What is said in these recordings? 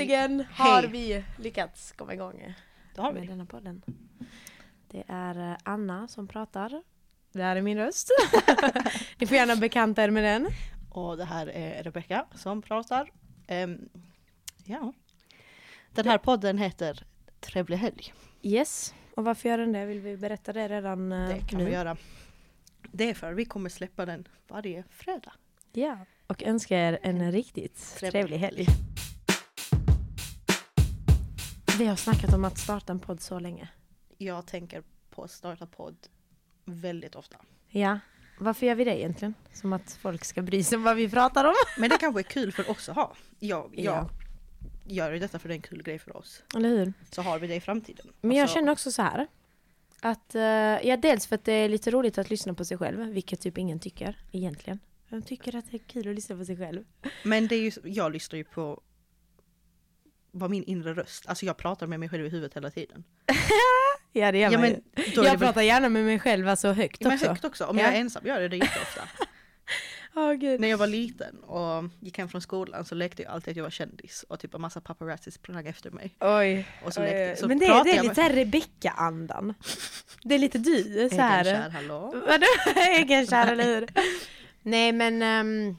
Äntligen har vi lyckats komma igång Det har med vi. denna podden. Det är eh, Anna som pratar. Det här är min röst. Ni får gärna bekanta er med den. Och det här är Rebecka som pratar. Ehm, ja. Den här podden heter Trevlig helg. Yes. Och varför gör den det? Vill vi berätta det redan eh, Det kan nu? vi göra. Det är för vi kommer släppa den varje fredag. Ja. Och önskar er en riktigt Trevlig trevlig helg. Vi har snackat om att starta en podd så länge. Jag tänker på att starta podd väldigt ofta. Ja. Varför gör vi det egentligen? Som att folk ska bry sig om vad vi pratar om? Men det kanske är kul för oss att ha. Jag, jag Ja. gör ju detta för det är en kul grej för oss. Eller hur? Så har vi det i framtiden. Men jag Alltså, känner också så här. Att, eh, ja dels för att det är lite roligt att lyssna på sig själv, vilket typ ingen tycker egentligen. Vem tycker att det är kul att lyssna på sig själv? Men det är ju, jag lyssnar ju på vad min inre röst, alltså jag pratar med mig själv i huvudet hela tiden. Ja det gör Ja, man men Jag väl- pratar gärna med mig själv, alltså högt Men också. högt också, om Ja. jag är ensam gör jag det jätteofta. Gud. När jag var liten och gick hem från skolan så lekte jag alltid att jag var kändis och typ en massa paparazzi sprang efter mig. Oj. Och så Oj, lekte, så Men det, det är lite såhär Rebecka-andan. Det är lite du, så här. Egenkär, hallå? Vadå egenkär, eller hur? Nej men, ehm,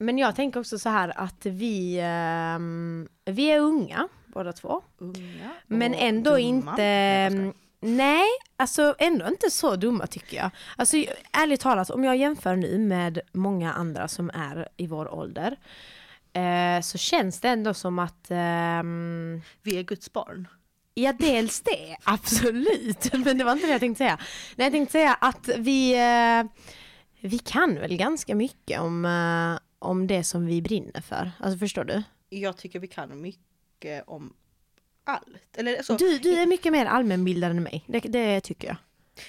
men jag tänker också så här att vi, ehm, vi är unga båda två. Unga Men ändå dumma. inte... Nej, alltså ändå inte så dumma tycker jag. Alltså ärligt talat, om jag jämför nu med många andra som är i vår ålder eh, så känns det ändå som att ehm, Vi är Guds barn. Ja, dels det, absolut. Men det var inte det jag tänkte säga. Nej, jag tänkte säga att vi, eh, vi kan väl ganska mycket om, eh, om det som vi brinner för. Alltså förstår du? Jag tycker vi kan mycket om allt. Eller alltså, Du, du är mycket mer allmänbildad än mig, det, det tycker jag.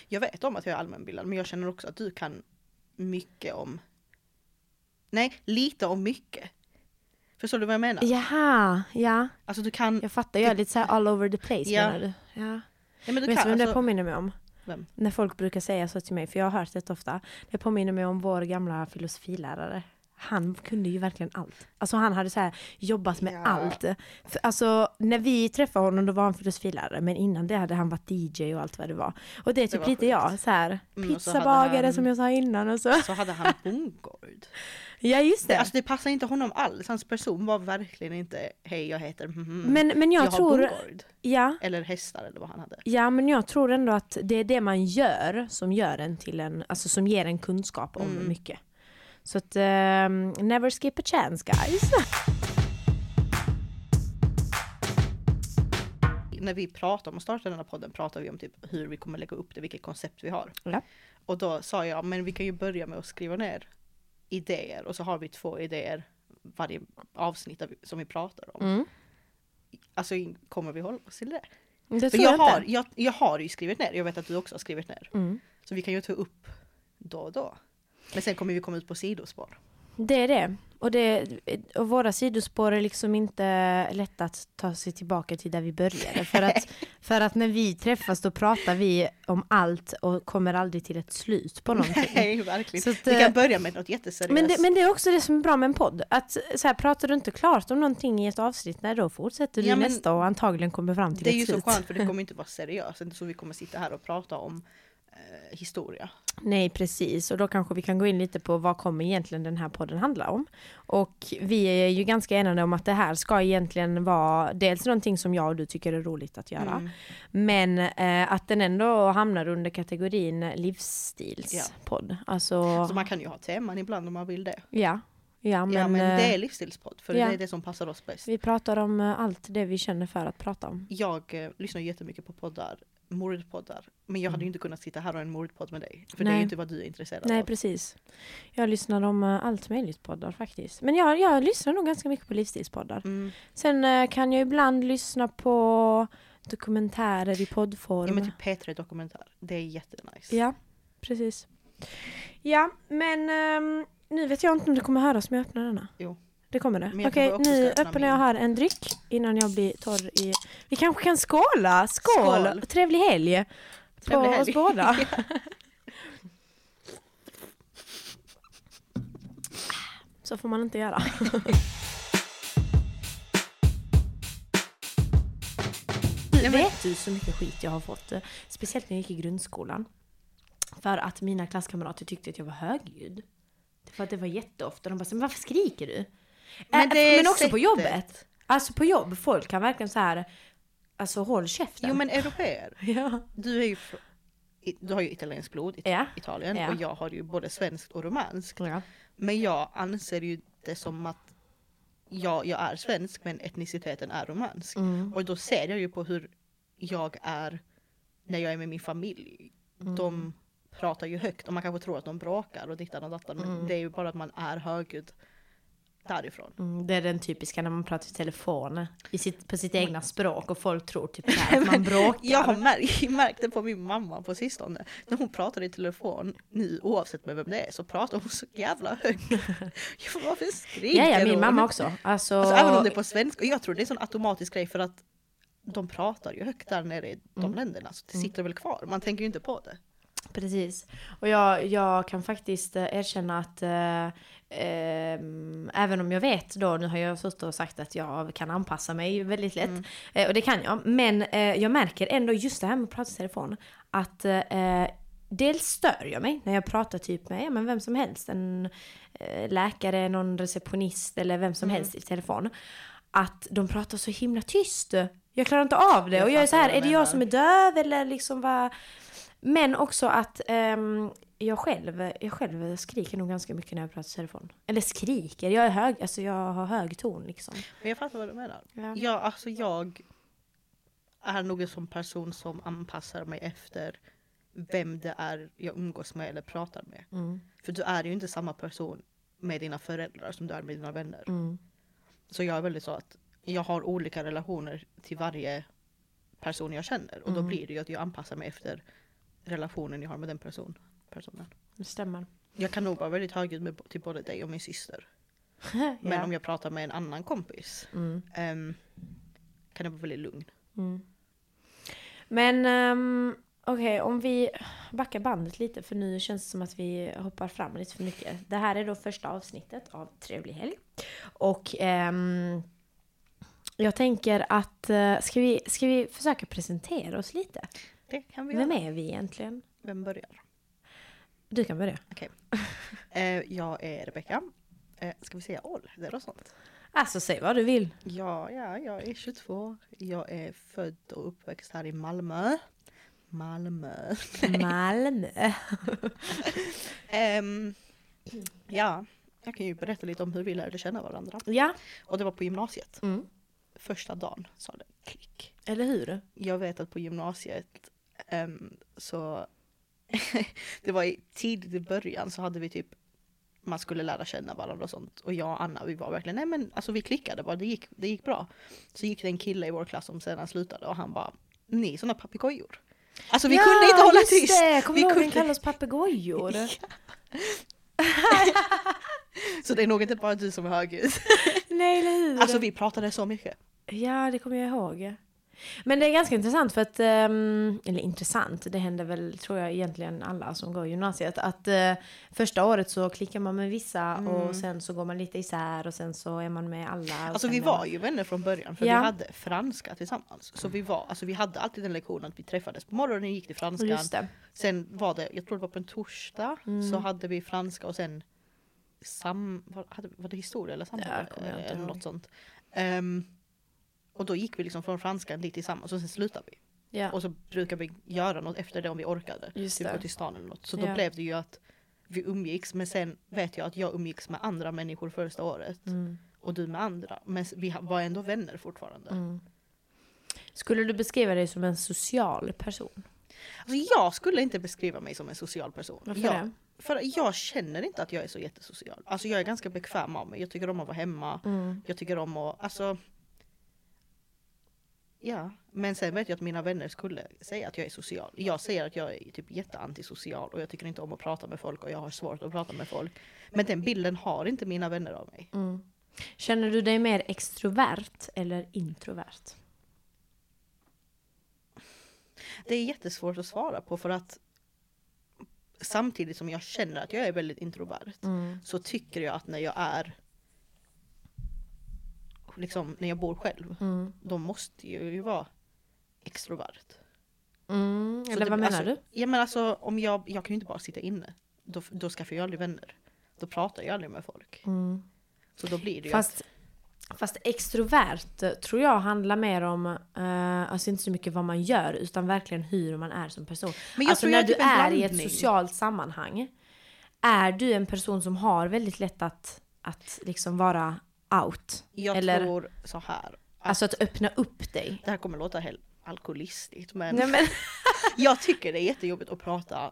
jag vet om att jag är allmänbildad men jag känner också att du kan mycket om... Nej, lite om mycket. Förstår du vad jag menar? Jaha, ja. Alltså du kan... Jag fattar, jag är lite så all over the place Ja. menar du? Ja. Ja, men du Vet du vem det alltså, påminner mig om? Vem? När folk brukar säga så till mig, för jag har hört det ofta. Det påminner mig om vår gamla filosofilärare. Han kunde ju verkligen allt. Alltså han hade så här jobbat med Ja. allt. För, alltså när vi träffade honom då var han filosofilärare, men innan det hade han varit DJ och allt vad det var. Och det är Det typ var lite jag, så här Mm, pizzabagare han- som jag sa innan och så. Så hade han bondgård. Ja just det. Alltså det passar inte honom alls. Hans person var verkligen inte hej jag heter mhm, men, men jag, jag har tror, bondgård. ja, Eller hästar eller vad han hade. Ja, men jag tror ändå att det är det man gör som gör en till en, alltså som ger en kunskap om Mm. mycket. Så att, ehm, never skip a chance guys. När vi pratar om att starta den här podden pratar vi om typ hur vi kommer lägga upp det, vilket koncept vi har. Ja. Och då sa jag, men vi kan ju börja med att skriva ner idéer och så har vi två idéer varje avsnitt som vi pratar om. Mm. Alltså kommer vi hålla oss till det? Det För jag jag, har, jag, jag har ju skrivit ner, jag vet att du också har skrivit ner. Mm. Så vi kan ju ta upp då och då. Men sen kommer vi komma ut på sidospår. Det är det. Och, det. och våra sidospår är liksom inte lätta att ta sig tillbaka till där vi började. För att, för att när vi träffas då pratar vi om allt och kommer aldrig till ett slut på någonting. Nej, verkligen. Så att, vi eh, kan börja med något jätteseriöst. Men det, men det är också det som är bra med en podd. Att så här, pratar du inte klart om någonting i ett avsnitt, nej då fortsätter du Ja, nästa och antagligen kommer fram till det är ett ju så slut. skönt för det kommer inte vara seriöst. Det är inte så vi kommer sitta här och prata om eh, historia. Nej precis, och då kanske vi kan gå in lite på vad kommer egentligen den här podden handla om. Och vi är ju ganska enade om att det här ska egentligen vara dels någonting som jag och du tycker är roligt att göra. Mm. Men eh, att den ändå hamnar under kategorin livsstilspodd. Alltså, Så man kan ju ha teman ibland om man vill det. ja. Ja men, ja men det eh, är livsstilspodd för ja. det är det som passar oss bäst. vi pratar om eh, allt det vi känner för att prata om. Jag eh, lyssnar jättemycket på poddar, mordpoddar. Men jag hade ju inte kunnat sitta här och en mordpodd med dig. För det är Nej. ju inte vad du är intresserad Nej av. precis. Jag lyssnar om eh, allt möjligt poddar faktiskt. Men jag, jag lyssnar nog ganska mycket på livsstilspoddar. Mm. Sen eh, kan jag ibland lyssna på dokumentärer i poddform. Ja men typ P3 Dokumentär. Det är jättenice. Ja, precis. Ja, men ehm, nu vet jag inte om det kommer höras om jag öppnar denna. Jo. Det kommer det? Men Okej, nu öppnar jag här en dryck innan jag blir torr i... Vi kanske kan skåla! Skål! Skål. Trevlig helg! Trevlig på helg. oss båda. Så får man inte göra. Men- Vet du så mycket skit jag har fått? eh, Speciellt när jag gick i grundskolan. För att mina klasskamrater tyckte att jag var högljudd. För att det var jätteofta. De bara så, men varför skriker du? Men det men också på sättet. jobbet. Alltså på jobb, folk kan verkligen så här. Alltså håll käften. Jo men europeer. Ja. Du är ju du har ju italienskt blod i Ja. Italien Ja. och jag har ju både svenskt och romanskt. ja. Men jag anser ju det som att jag, jag är svensk men etniciteten är romansk. Mm. Och då ser jag ju på hur jag är när jag är med min familj. Mm. De pratar ju högt och man kanske tror att de bråkar och dittan och dattan men Mm. det är ju bara att man är högljudd därifrån. Mm, det är den typiska när man pratar i telefon i sitt, på sitt egna språk och folk tror typ här att man bråkar. Jag har märkt, märkt det på min mamma på sistone. När hon pratar i telefon nu oavsett med vem det är så pratar hon så jävla högt. Jag varför skriker Ja, ja, hon? min mamma också. Alltså, Alltså, även om det är på svenska. Och jag tror det är en sån automatisk grej för att de pratar ju högt där nere i de Mm. länderna. Så det sitter väl kvar. Man tänker ju inte på det. Precis. Och jag, jag kan faktiskt eh, erkänna att eh, ehm, även om jag vet då, nu har jag suttit och sagt att jag kan anpassa mig väldigt lätt. Mm. Eh, och det kan jag. Men eh, jag märker ändå just det här med att prata i telefon. Att eh, dels stör jag mig när jag pratar typ med ja, men vem som helst. En eh, läkare, någon receptionist eller vem som Mm. helst i telefon. Att de pratar så himla tyst. Jag klarar inte av det. Jag och jag är så här, är det jag som är döv eller liksom vad? Men också att ehm, jag, själv, jag själv skriker nog ganska mycket när jag pratar i telefon. Eller skriker, jag är hög, alltså jag har hög ton liksom. Men jag fattar vad du menar. Ja. Ja, alltså jag är nog en sån person som anpassar mig efter vem det är jag umgås med eller pratar med. Mm, För du är ju inte samma person med dina föräldrar som du är med dina vänner. mm, Så jag är väldigt så att jag har olika relationer till varje person jag känner. Och då Mm. blir det ju att jag anpassar mig efter relationen jag har med den person, personen. det stämmer. Jag kan nog vara väldigt högljudd med, till både dig och min syster. Men ja. om jag pratar med en annan kompis mm, ehm, kan jag vara väldigt lugn. mm. Men ehm, okej, om vi backar bandet lite för nu känns det som att vi hoppar fram lite för mycket. Det här är då första avsnittet av Trevlig helg. Och ehm, jag tänker att, eh, ska vi, ska vi försöka presentera oss lite? Det kan vi Vem göra. är vi egentligen? Vem börjar? Du kan börja. Eh, jag är Rebecka. Eh, ska vi säga ålder och sånt? Alltså säg vad du vill. Ja, ja, jag är 22. Jag är född och uppväxt här i Malmö. Malmö. Malmö. Ehm, ja, jag kan ju berätta lite om hur vi lärde känna varandra. Ja. Och det var på gymnasiet. Mm. Första dagen sa det klick. Eller hur? Jag vet att på gymnasiet ehm, så det var i, tidigt i början så hade vi typ man skulle lära känna varandra och sånt. Och jag och Anna vi var verkligen, nej men alltså vi klickade bara, det gick, det gick bra. Så gick det en kille i vår klass som sedan slutade och han bara, ni är såna papegojor. Alltså vi kunde inte hålla just tyst. det! Kommer du ihåg kunde- kallade oss papegojor? Så det är nog inte bara du som är högljudd. Nej, eller hur? Alltså vi pratade så mycket. Ja, det kommer jag ihåg. Men det är ganska intressant för att, ehm, eller intressant, det händer väl tror jag egentligen alla som går gymnasiet, att eh, första året så klickar man med vissa och sen så går man lite isär och sen så är man med alla. Mm. Alltså vi var ju vänner från början för Ja. vi hade franska tillsammans. Så vi var, alltså vi hade alltid den lektionen att vi träffades på morgonen och gick till franskan. Sen var det, jag tror det var på en torsdag, Mm. så hade vi franska och sen sam, var, hade, var det historia eller samhälle? Ja, eller något sånt. Ehm, och då gick vi liksom från franskan dit tillsammans och sen slutade vi. Ja, Och så brukar vi göra något efter det om vi orkade. just Typ gå till stan eller något. Så då Ja. blev det ju att vi umgicks men sen vet jag att jag umgicks med andra människor första året. Mm. Och du med andra. Men vi var ändå vänner fortfarande. Mm. Skulle du beskriva dig som en social person? Alltså jag skulle inte beskriva mig som en social person. Varför jag, det? För jag känner inte att jag är så jättesocial. Alltså jag är ganska bekväm av mig. Jag tycker om att vara hemma. Mm. Jag tycker om att, alltså. Ja, men sen vet jag att mina vänner skulle säga att jag är social. Jag säger att jag är typ jätteantisocial och jag tycker inte om att prata med folk och jag har svårt att prata med folk. Men den bilden har inte mina vänner av mig. Mm. Känner du dig mer extrovert eller introvert? Det är jättesvårt att svara på för att samtidigt som jag känner att jag är väldigt introvert Mm. så tycker jag att när jag är liksom när jag bor själv Mm. då måste jag ju vara extrovert. Mm, eller det- vad menar alltså, du? Ja men alltså om jag, jag kan ju inte bara sitta inne. Då, då skaffar jag aldrig vänner. Då pratar jag aldrig med folk. Mm. Så då blir det ju Fast, fast extrovert eh, tror jag handlar mer om, eh, alltså inte så mycket vad man gör utan verkligen hur man är som person. Men jag alltså tror när jag du typ är i ett socialt sammanhang, är du en person som har väldigt lätt att, att liksom vara out? Jag eller- tror så här. Alltså att öppna upp dig? Det här kommer låta helt alkoholistiskt men Nej, men, jag tycker det är jättejobbigt att prata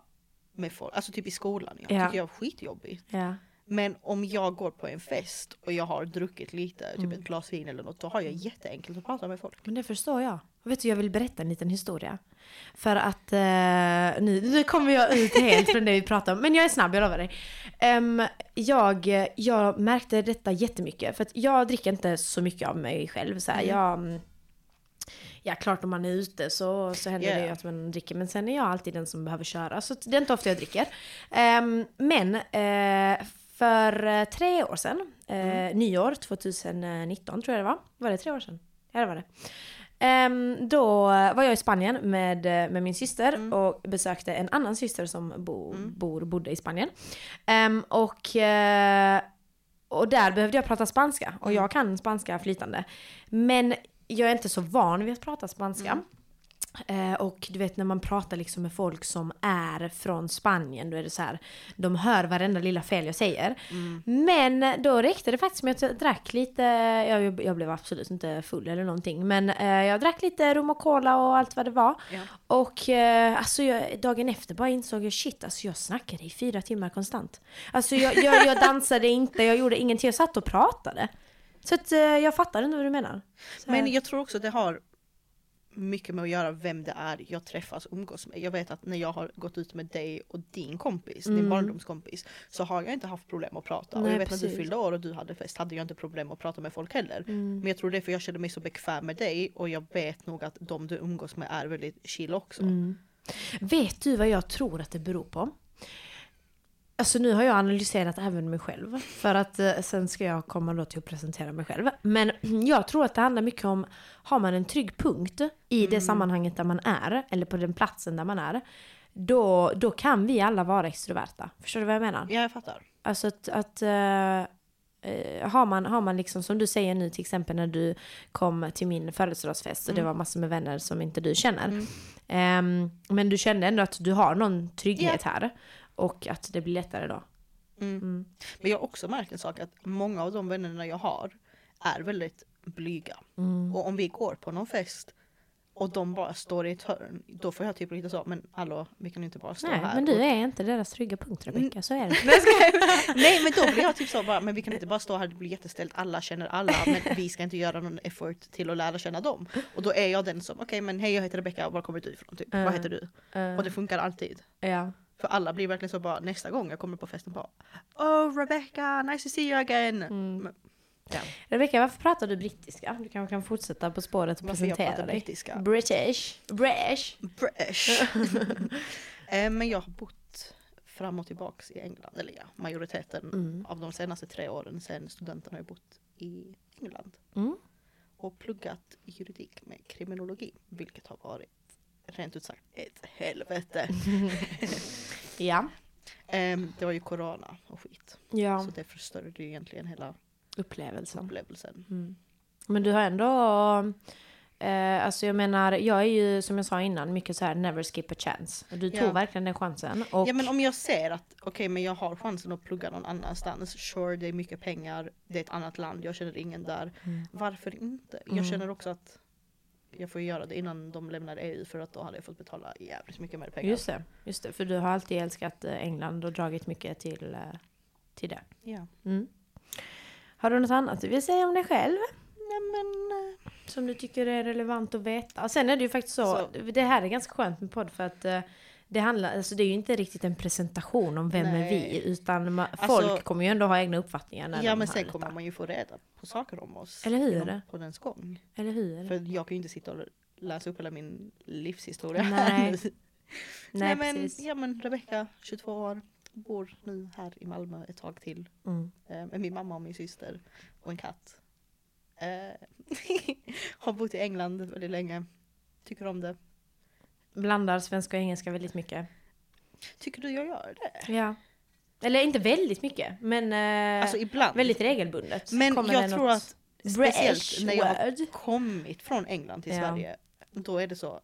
med folk. Alltså typ i skolan. Jag Ja. tycker jag är skitjobbigt. ja. Men om jag går på en fest och jag har druckit lite, typ Mm. ett glas vin eller något, då har jag jätteenkelt att prata med folk. Men det förstår jag. Och vet du, jag vill berätta en liten historia. För att eh, nu, nu kommer jag ut helt från det vi pratar om. Men jag är snabb, jag lovar dig. Em, jag, jag märkte detta jättemycket. För att jag dricker inte så mycket av mig själv. Så här, Mm. jag, mm, ja, klart om man är ute så, så händer det Yeah. ju att man dricker. Men sen är jag alltid den som behöver köra. Så det är inte ofta jag dricker. Em, men eh, för tre år sedan, eh, nyår 2019 tror jag det var. Var det tre år sedan? Ja det var det. Ehm, då var jag i Spanien med, med min syster och besökte en annan syster som bo, bor, bodde i Spanien. Ehm, och, eh, och där behövde jag prata spanska och jag kan spanska flytande. Men jag är inte så van vid att prata spanska. Eh, och du vet när man pratar liksom med folk som är från Spanien, då är det så här, de hör varenda lilla fel jag säger. Men då räckte det faktiskt med att jag drack lite, jag, jag blev absolut inte full eller någonting, men eh, jag drack lite rum och cola och allt vad det var. Ja. Och eh, alltså jag, dagen efter bara insåg jag shit, alltså jag snackade i fyra timmar konstant. Alltså jag, jag, jag dansade inte, jag gjorde ingenting, jag satt och pratade. Så att eh, jag fattar inte vad du menar. Så. Men jag tror också det har mycket med att göra vem det är jag träffas och umgås med. Jag vet att när jag har gått ut med dig och din kompis, din barndomskompis, så har jag inte haft problem att prata. och Mm. Nej, jag vet när du precis. fyllde år och du hade fest hade jag inte problem att prata med folk heller. Mm. Men jag tror det är för jag känner mig så bekväm med dig och jag vet nog att de du umgås med är väldigt chill också. Mm. Vet du vad jag tror att det beror på? Alltså nu har jag analyserat även mig själv. För att eh, sen ska jag komma då till att presentera mig själv. Men jag tror att det handlar mycket om, har man en trygg punkt i det sammanhanget där man är, eller på den platsen där man är, då, då kan vi alla vara extroverta. Förstår du vad jag menar? Ja, jag fattar. Alltså att, att eh, har, man, har man liksom som du säger nu till exempel när du kom till min födelsedagsfest och det var massor med vänner som inte du känner. Ehm, men du kände ändå att du har någon trygghet här och att det blir lättare då. Men jag har också märkt en sak att många av de vännerna jag har är väldigt blyga. Mm. Och om vi går på någon fest och de bara står i ett hörn, då får jag typ lite så, men hallå, vi kan inte bara stå Nej, här. men du är inte deras trygga punkt Rebecka, så är det. Nej men då blir jag typ så bara, men vi kan inte bara stå här, det blir jätteställt, alla känner alla, men vi ska inte göra någon effort till att lära känna dem. Och då är jag den som, okej men hej jag heter Rebecka, var kommer du ifrån? Typ. Mm. Vad heter du? Eh, Och det funkar alltid. ja. För alla blir verkligen så bara nästa gång jag kommer på festen bara Oh Rebecca, nice to see you again. Mm. Ja. Rebecka, varför pratar du brittiska? Du kanske kan fortsätta på spåret och Varför jag presentera pratar dig. brittiska? British. British. British. Eh, men jag har bott fram och tillbaks i England, eller ja, majoriteten Mm. av de senaste tre åren sen studenten har jag bott i England. Mm. Och pluggat juridik med kriminologi, vilket har varit rent ut sagt ett helvete. Ja. Ehm, det var ju corona och skit. Ja, Så det förstörde ju egentligen hela upplevelsen. upplevelsen. Mm. Men du har ändå, eh, alltså jag menar, jag är ju som jag sa innan mycket så här never skip a chance. Och du Ja. tog verkligen den chansen. Och, Ja men om jag ser att okej men jag har chansen att plugga någon annanstans. Sure det är mycket pengar, det är ett annat land, jag känner ingen där. Mm. Varför inte? Jag känner också att jag får göra det innan de lämnar EU för att då hade jag fått betala jävligt mycket mer pengar. Just det, just det, för du har alltid älskat eh, England och dragit mycket till, eh, till det. Ja. Mm. Har du något annat du vill säga om dig själv? Nej men eh, Som du tycker är relevant att veta? Sen är det ju faktiskt så, Så- det här är ganska skönt med podd för att det handlar, alltså det är ju inte riktigt en presentation om vem är Nej. vi, utan ma- Alltså- folk kommer ju ändå ha egna uppfattningar när ja men sen detta. kommer man ju få reda på saker om oss. Eller hur? genom Poddens gång. Eller hur? För jag kan ju inte sitta och läsa upp hela min livshistoria Nej. Nej, Nej men, precis. ja men Rebecka, 22 år, bor nu här i Malmö ett tag till. Mm. eh, med min mamma och min syster och en katt. Eh, har bott i England väldigt länge. Tycker om det? Blandar svenska och engelska väldigt mycket. Tycker du jag gör det? Ja. Eller inte väldigt mycket, men eh, Alltså ibland. väldigt regelbundet. Men jag tror att speciellt när jag har kommit från England till Ja. Sverige, då är det så,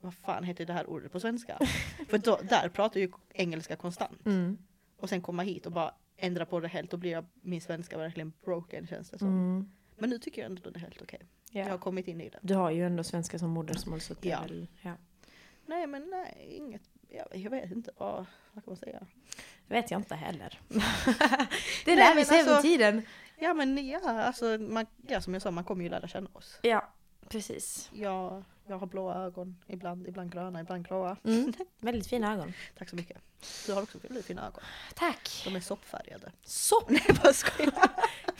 vad fan heter det här ordet på svenska? För då, där pratar ju engelska konstant. Mm. Och sen komma hit och bara ändra på det helt, då blir jag, min svenska verkligen broken känns det som. Mm. Men nu tycker jag ändå det är helt okej. Jag har kommit in i det. Du har ju ändå svenska som modersmål så det Ja. väl, ja. Nej men nej, inget, jag, jag vet inte vad, vad kan man säga? Det vet jag inte heller. det lär vi med alltså- tiden. Ja men ja, alltså man, ja, som jag sa, man kommer ju lära känna oss. Ja, precis. Jag, jag har blåa ögon, ibland, ibland gröna, ibland gråa. Mm. Väldigt fina ögon. Tack så mycket. Du har också väldigt fina ögon. Tack. De är soppfärgade. Sopp! Nej bara skojar.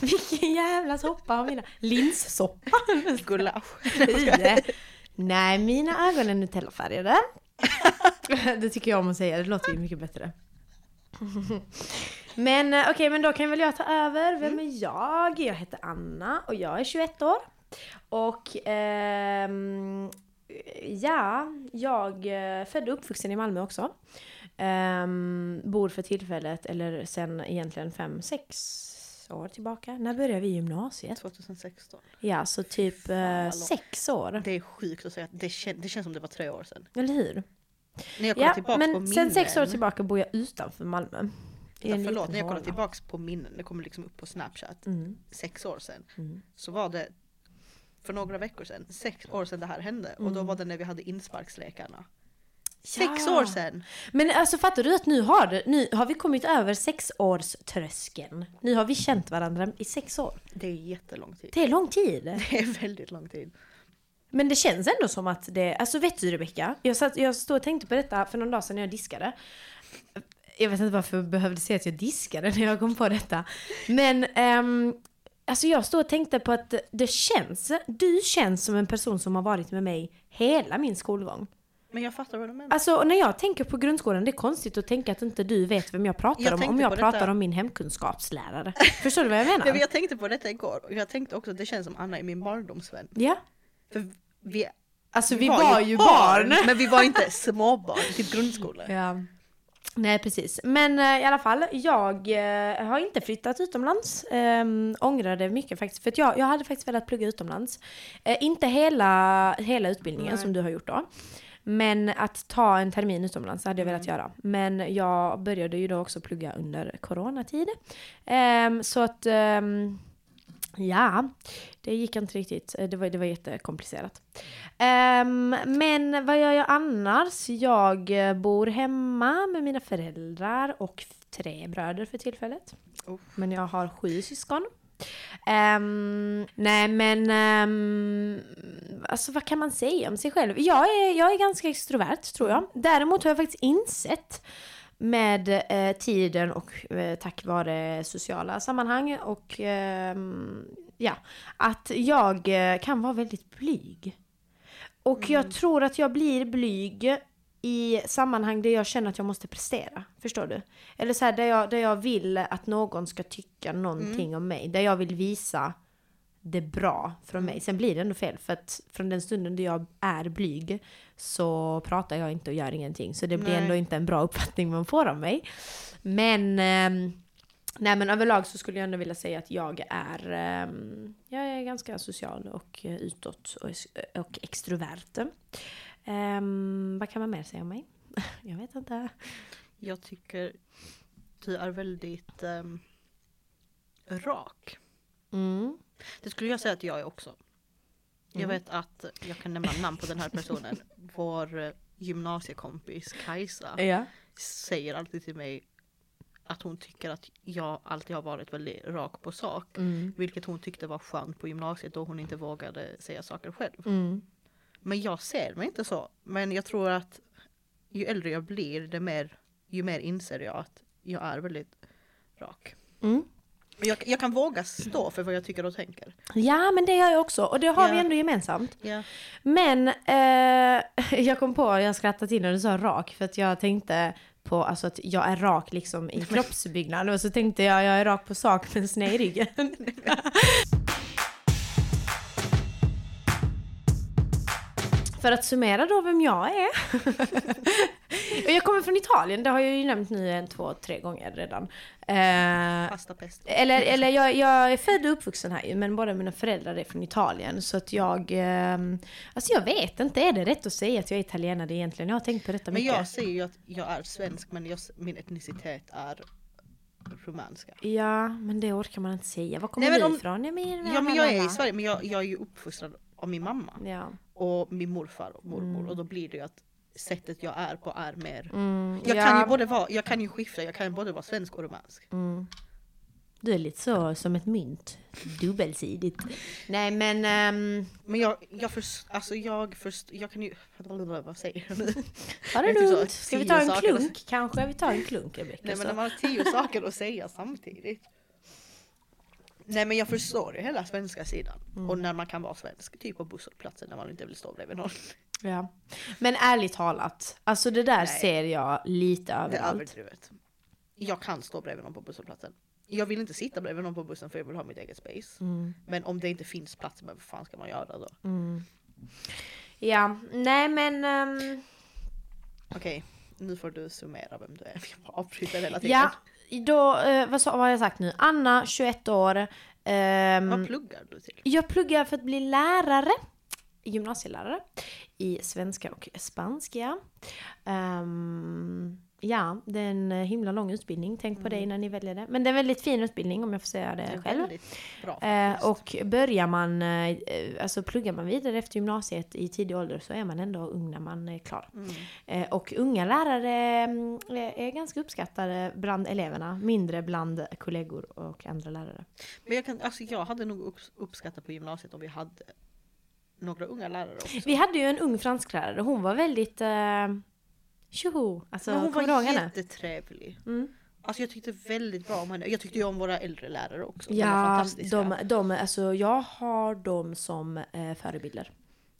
Vilken jävla soppa har mina. Linssoppa. Gulasch. Nej, mina ögon är Nutellafärgade. Det tycker jag om att säga, det låter ju mycket bättre. Men eh, okej, men då kan väl jag ta över. Vem är jag? Jag heter Anna och jag är 21 år. Och ehm, ja, jag är född och uppvuxen i Malmö också. Ehm, bor för tillfället, eller sen egentligen 5-6 år tillbaka. När började vi gymnasiet? 2016. Ja, så typ eh, sex år. Det är sjukt att säga det, kän, det känns som det var tre år sedan. Eller hur? När jag kollar Ja, tillbaka på men minnen. sen sex år tillbaka bor jag utanför Malmö. I Ja, en förlåt, liten när jag kollar håla. tillbaka på minnen, det kommer liksom upp på snapchat, Mm. sex år sedan. Mm. Så var det för några veckor sedan, sex år sedan det här hände. Och då var det när vi hade insparkslekarna. Sex år sedan! Men alltså fattar du att nu har, det, nu har vi kommit över sexårströskeln. Nu har vi känt varandra i sex år. Det är jättelång tid. Det är lång tid. Det är väldigt lång tid. Men det känns ändå som att det, alltså vet du Rebecka? Jag, satt, jag stod och tänkte på detta för någon dag sedan när jag diskade. Jag vet inte varför jag behövde säga att jag diskade när jag kom på detta. Men ehm, alltså jag stod och tänkte på att det känns, du känns som en person som har varit med mig hela min skolgång. Men jag fattar vad du menar. Alltså när jag tänker på grundskolan, det är konstigt att tänka att inte du vet vem jag pratar Jag om om jag pratar detta- om min hemkunskapslärare. Förstår du vad jag menar? Jag tänkte på detta igår och jag tänkte också att det känns som Anna är min barndomsvän. Ja. För vi, Alltså vi var, ju barn. Men vi var inte småbarn, typ grundskolan. Ja. Nej precis. Men eh, i alla fall, jag eh, har inte flyttat utomlands. Um, ångrar det mycket faktiskt. För jag, jag hade faktiskt velat plugga utomlands. Eh, inte hela, hela utbildningen Nej. som du har gjort då. Men att ta en termin utomlands hade jag velat göra. Men jag började ju då också plugga under coronatid. Ehm, så att ehm, Ja, det gick inte riktigt. Eh, Det var, det var jättekomplicerat. Ehm, men vad gör jag annars? Jag bor hemma med mina föräldrar och tre bröder för tillfället. Oh. Men jag har sju syskon. Ehm, nej men, um, alltså vad kan man säga om sig själv? Jag är, jag är ganska extrovert tror jag. Däremot har jag faktiskt insett med eh, tiden och eh, tack vare sociala sammanhang och ehm, ja, att jag eh, kan vara väldigt blyg. Och jag tror att jag blir blyg i sammanhang där jag känner att jag måste prestera. Förstår du? Eller så här, där, jag, där jag vill att någon ska tycka någonting om mig. Där jag vill visa det bra från mig. Sen blir det ändå fel för att från den stunden då jag är blyg så pratar jag inte och gör ingenting. Så det blir Nej. ändå inte en bra uppfattning man får av mig. Men ehm, Nej men överlag så skulle jag ändå vilja säga att jag är, ehm, jag är ganska social och eh, utåt och, och extrovert. Ehm, vad kan man mer säga om mig? jag vet inte. Jag tycker du är väldigt ehm, rak. Mm. Det skulle jag säga att jag är också. Jag Mm. vet att jag kan nämna namn på den här personen. Vår eh, gymnasiekompis Kajsa Ja. säger alltid till mig att hon tycker att jag alltid har varit väldigt rak på sak. Mm. Vilket hon tyckte var skönt på gymnasiet då hon inte vågade säga saker själv. Mm. Men jag ser mig inte så. Men jag tror att ju äldre jag blir, det mer, ju mer inser jag att jag är väldigt rak. Mm. Jag, jag kan våga stå för vad jag tycker och tänker. Ja men det gör jag också och det har Ja. vi ändå gemensamt. Ja. Men eh, jag kom på, jag skrattade till när du sa rak för att jag tänkte på alltså att jag är rak liksom i kroppsbyggnad och så tänkte jag jag är rak på sak men sned i ryggen. för att summera då vem jag är. Jag kommer från Italien, det har jag ju nämnt nu en, två, tre gånger redan. Eh, Pasta pesto. eller eller jag, jag är född och uppvuxen här ju, men båda mina föräldrar är från Italien. Så att jag... Eh, alltså jag vet inte, är det rätt att säga att jag är italienare egentligen? Jag har tänkt på detta Men mycket. jag säger ju att jag är svensk men jag, min etnicitet är rumänska. Ja, men det orkar man inte säga. Var kommer Nej, men du om- ifrån? Men, Ja men jag är i Sverige men jag, jag är ju uppfostrad av min mamma Ja. och min morfar och mormor och då blir det ju att sättet jag är på är mer Mm, Jag ja. kan ju både vara, jag kan ju skifta, jag kan ju både vara svensk och rumänsk. Mm. Du är lite så som ett mynt. Dubbelsidigt. Nej men... ehm, Men jag, jag först, alltså jag först, jag kan ju, vad säger jag nu? ta det lugnt. Ska vi ta en klunk kanske? Vi tar en klunk Rebecka. Nej men när man har tio saker att säga samtidigt. Nej men jag förstår ju hela svenska sidan. Mm. Och när man kan vara svensk, typ på busshållplatsen när man inte vill stå bredvid någon. Ja. Men ärligt talat, alltså det där Nej. ser jag lite Det är överallt. överdrivet. Jag kan stå bredvid någon på busshållplatsen. Jag vill inte sitta bredvid någon på bussen för jag vill ha mitt eget space. Mm. Men om det inte finns plats, men vad fan ska man göra då? Mm. Ja, nej men... ehm, Okej, nu får du summera vem du är. Jag avbryter hela tiden. ja, då, eh, vad, sa, vad har jag sagt nu? Anna, 21 år. ehm, Vad pluggar du till? Jag pluggar för att bli lärare, gymnasielärare, i svenska och spanska. Ehm, ja, det är en himla lång utbildning, tänk på det när ni väljer det. Men det är en väldigt fin utbildning om jag får säga det, Det själv. bra Eh, och börjar man, eh, alltså pluggar man vidare efter gymnasiet i tidig ålder så är man ändå ung när man är klar. Mm. Eh, och unga lärare mm, är ganska uppskattade bland eleverna, mindre bland kollegor och andra lärare. Men jag, kan, alltså jag hade nog upps- uppskattat på gymnasiet om vi hade några unga lärare också. Vi hade ju en ung fransklärare, hon var väldigt eh, tjoho, alltså Men hon var jättetrevlig. Mm. Alltså jag tyckte väldigt bra om henne. Jag tyckte ju om våra äldre lärare också. De var Ja, fantastiska. de, de, alltså jag har dem som eh, förebilder.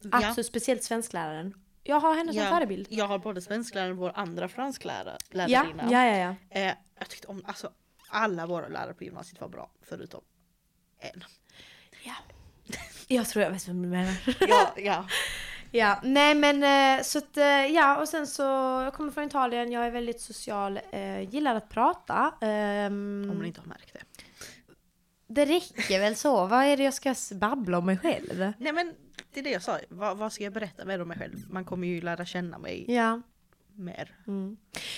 ja. Alltså speciellt svenskläraren. Jag har henne som Ja, förebild. Jag har både svenskläraren och vår andra fransklärare, Ja, ja, ja, ja. Eh, jag tyckte om, alltså alla våra lärare på gymnasiet var bra, förutom en. Jag tror jag vet vem du menar. Ja, ja. Ja, nej men eh, så att, eh, ja och sen så, jag kommer från Italien, jag är väldigt social, eh, gillar att prata. ehm, Om ni inte har märkt det. det räcker väl så, vad är det jag ska babbla om mig själv? Nej men det är det jag sa, vad, vad ska jag berätta mer om mig själv? Man kommer ju lära känna mig Ja. mer. Mm.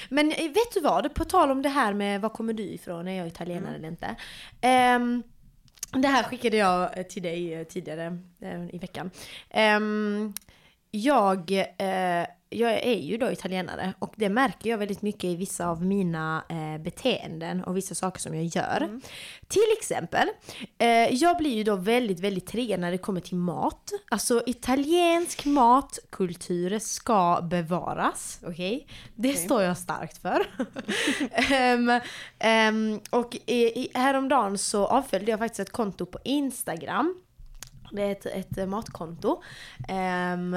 Men vet du vad, på tal om det här med var kommer du ifrån, är jag italienare eller inte? Ehm, det här skickade jag till dig tidigare i veckan. Ehm, jag, eh, jag är ju då italienare och det märker jag väldigt mycket i vissa av mina eh, beteenden och vissa saker som jag gör. Till exempel, eh, jag blir ju då väldigt, väldigt triggad när det kommer till mat. Alltså italiensk matkultur ska bevaras, okej? Det Okej. står jag starkt för. Ehm, ehm, och i, i, häromdagen så avföljde jag faktiskt ett konto på Instagram. Det är ett, ett eh, matkonto. Ehm,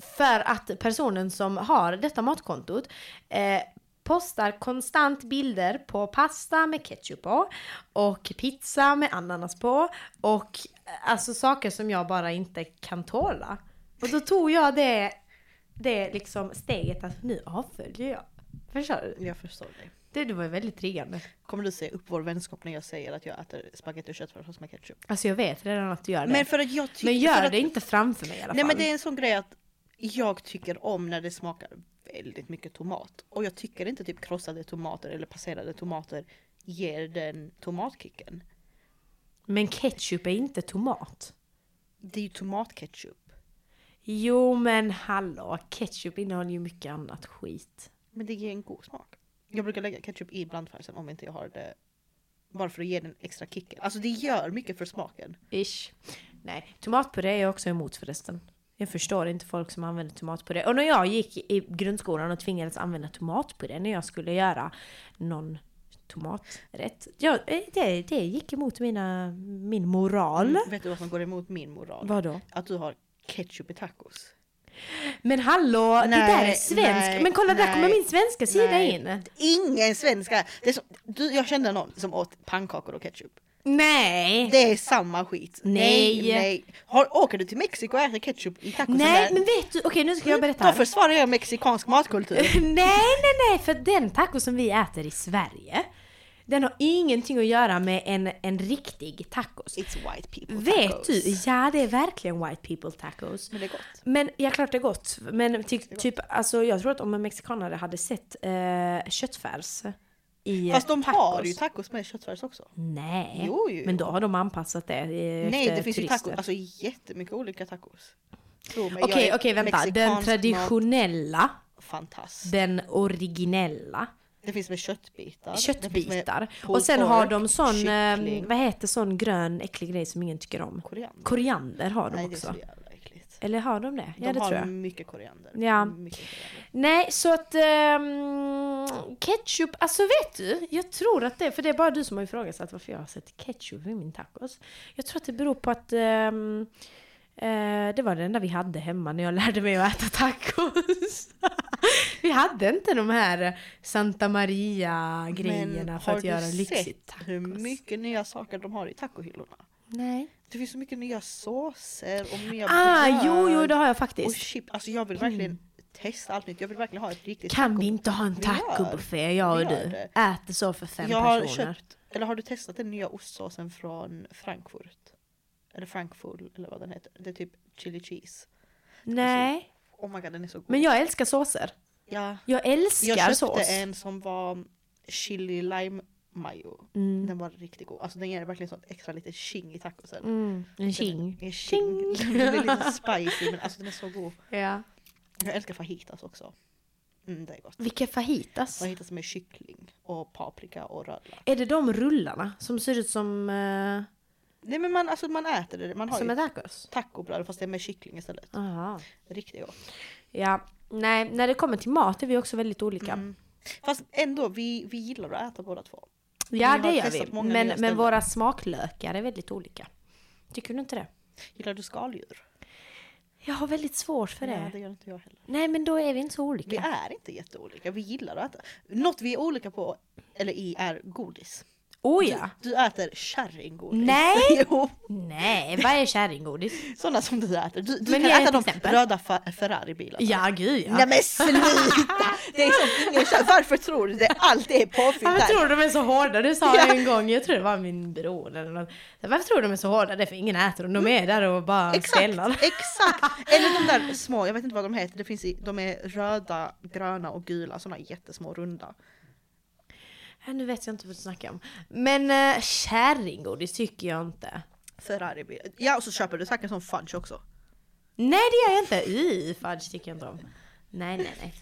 för att personen som har detta matkontot eh, postar konstant bilder på pasta med ketchup på och pizza med ananas på och eh, alltså saker som jag bara inte kan tåla. Och då tog jag det, det liksom steget att nu avföljer jag. Förstår du? Jag förstår dig. Det, det var ju väldigt triggande. Kommer du se upp vår vänskap när jag säger att jag äter spagetti och köttfärssås med ketchup? Alltså jag vet redan att du gör det. Men Men, för att jag tycker... för gör att, det inte framför mig i alla Nej fall. men det är en sån grej att jag tycker om när det smakar väldigt mycket tomat. Och jag tycker inte typ krossade tomater eller passerade tomater ger den tomatkicken. Men ketchup är inte tomat. Det är ju tomatketchup. Jo men hallå, ketchup innehåller ju mycket annat skit. Men det ger en god smak. Jag brukar lägga ketchup i blandfärsen om inte jag har det. Bara för att ge den extra kicken. Alltså det gör mycket för smaken. Ish. Nej, tomatpuré är jag också emot förresten. Jag förstår inte folk som använder tomatpuré. Och när jag gick i grundskolan och tvingades använda tomatpuré när jag skulle göra någon tomaträtt. Ja, eh, det, det gick emot mina, min moral. Mm, vet du vad som går emot min moral? Vadå? Att du har ketchup i tacos. Men hallå, det Nej, där är svensk. nej, Men kolla, där nej, kommer min svenska sida in. Ingen svenska! Det är som, du, jag kände någon som åt pannkakor och ketchup. Nej! Det är samma skit. Nej. nej. Har, åker du till Mexiko och äter ketchup i tacos? Nej men vet du, okej nu ska jag berätta Då försvarar jag mexikansk matkultur. nej nej nej för den taco som vi äter i Sverige den har ingenting att göra med en, en riktig tacos. It's white people Vet tacos. du? Ja det är verkligen white people tacos. Men det är gott. Men ja, klart det är gott. Men ty, typ, alltså jag tror att om en mexikanare hade sett eh, köttfärs i Fast de tacos. har ju tacos med köttfärs också. Nej, Jo, jo, jo. men då har de anpassat det eh, Nej, efter det finns ju turister. tacos, alltså jättemycket olika tacos. Okej, jag är okej vänta. Den traditionella, mat- Fantastisk. den originella, Det finns med köttbitar. Det köttbitar. med Och sen har de sån, eh, kyckling, vad heter sån grön äcklig grej som ingen tycker om? koriander. Koriander har de Nej, det är också. så jävla äckligt. Eller har de det? Ja de det har tror jag. mycket koriander. Ja. Mycket koriander. Nej, så att ehm, ketchup, alltså vet du? Jag tror att det, för det är bara du som har ifrågasatt varför jag har sett ketchup i min tacos. Jag tror att det beror på att eh, det var det enda vi hade hemma när jag lärde mig att äta tacos. vi hade inte de här Santa Maria grejerna Men för har att du göra sett lyxigt tacos. hur mycket nya saker de har i tacohyllorna? Nej. Det finns så mycket nya såser och nya Ah, bröd jo, jo, det har jag och faktiskt. chip. Alltså jag vill verkligen testa allt nytt. Jag vill verkligen ha ett riktigt Kan taco- vi inte ha en tacobuffé, jag och du? Äter så för fem Jag har personer. köpt, eller har du testat den nya ostsåsen från Frankfurt? Eller Frankfurt eller vad den heter. Det är typ chili cheese. Nej, Oh my god den är så god. men jag älskar såser. ja, Jag älskar jag köpte sås. en som var chili lime mayo. Mm. Den var riktigt god. Alltså den ger verkligen sånt extra lite tjing i tacosen. Mm, en king. En tjing. Den blir lite spicy men alltså den är så god. Ja. Jag älskar fajitas också. Mm, det är gott. Vilka fajitas? Fajitas med kyckling och paprika och rödlök. Är det de rullarna som ser ut som, eh, Nej men man, alltså man äter det. Man har som ju tacos? tacobröd fast det är med kyckling istället. Aha. Riktigt gott. Ja, nej, när det kommer till mat är vi också väldigt olika. Mm. Fast ändå, vi, vi gillar att äta båda två. Ja, Vi det gör vi. Men, men våra smaklökar är väldigt olika. Tycker du inte det? Gillar du skaldjur? Jag har väldigt svårt för det. det gör inte jag heller. Nej, men då är vi inte så olika. Vi är inte jätteolika, vi gillar att äta. Något vi är olika på, eller i, är godis. Oh ja! Du, du äter kärringgodis. Nej! jo, Nej, vad är kärringgodis? sådana som du äter. Du, du Men kan äta de exempel. röda Ferrari-bilarna. Ja, gud ja. Nej men sluta! Det är som ingen. Varför tror du det? Allt är påfyllt Varför tror du de är så hårda? Du sa Ja. en gång, jag tror det var min bror eller något. Varför tror du de är så hårda? Det är för ingen äter dem. De är där och bara Exakt, stelnar. exakt! Eller de där små, jag vet inte vad de heter, det finns i, de är röda, gröna och gula, sådana jättesmå runda. Ja, nu vet jag inte vad du snackar om. Men äh, kärringgodis tycker jag inte. Ferrari-bil. Ja och så köper du säkert sån fudge också. Nej det gör jag inte. Y, fudge tycker jag inte om. Nej, nej, nej.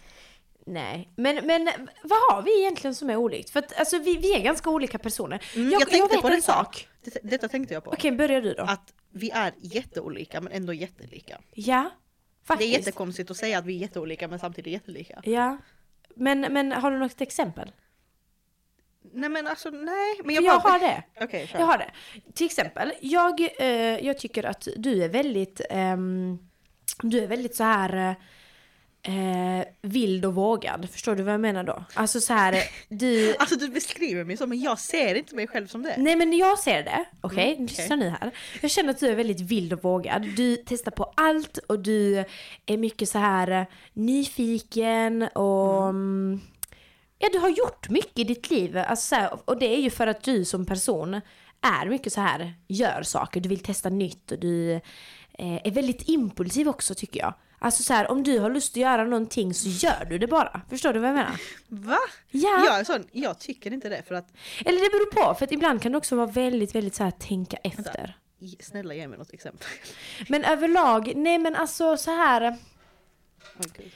Nej, men, men vad har vi egentligen som är olikt? För att alltså, vi, vi är ganska olika personer. Mm, jag tänkte vet på en detta. sak. Det, detta tänkte jag på. Okej, börjar du då. Att vi är jätteolika men ändå jättelika. Ja, Det faktiskt. är jättekonstigt att säga att vi är jätteolika men samtidigt jättelika. Ja. Men, men har du något exempel? Nej men alltså nej. Men Jag, jag, bara... har det. Kör. Jag har det. Till exempel, jag, eh, jag tycker att du är väldigt, ehm, du är väldigt så här eh, vild och vågad. Förstår du vad jag menar då? Alltså så här, du... Alltså du beskriver mig så men jag ser inte mig själv som det. Nej men jag ser det, okej? Mm, Lyssna nu här. Jag känner att du är väldigt vild och vågad. Du testar på allt och du är mycket så här eh, nyfiken och... mm, Ja, du har gjort mycket i ditt liv. Alltså, så här, och det är ju för att du som person är mycket så här, gör saker. Du vill testa nytt och du eh, är väldigt impulsiv också tycker jag. Alltså så här, om du har lust att göra någonting så gör du det bara. Förstår du vad jag menar? Va? Ja. Jag är sån, jag tycker inte det för att Eller det beror på, för att ibland kan det också vara väldigt, väldigt så här tänka efter. Snälla ge mig något exempel. Men överlag, nej men alltså så här. Gud.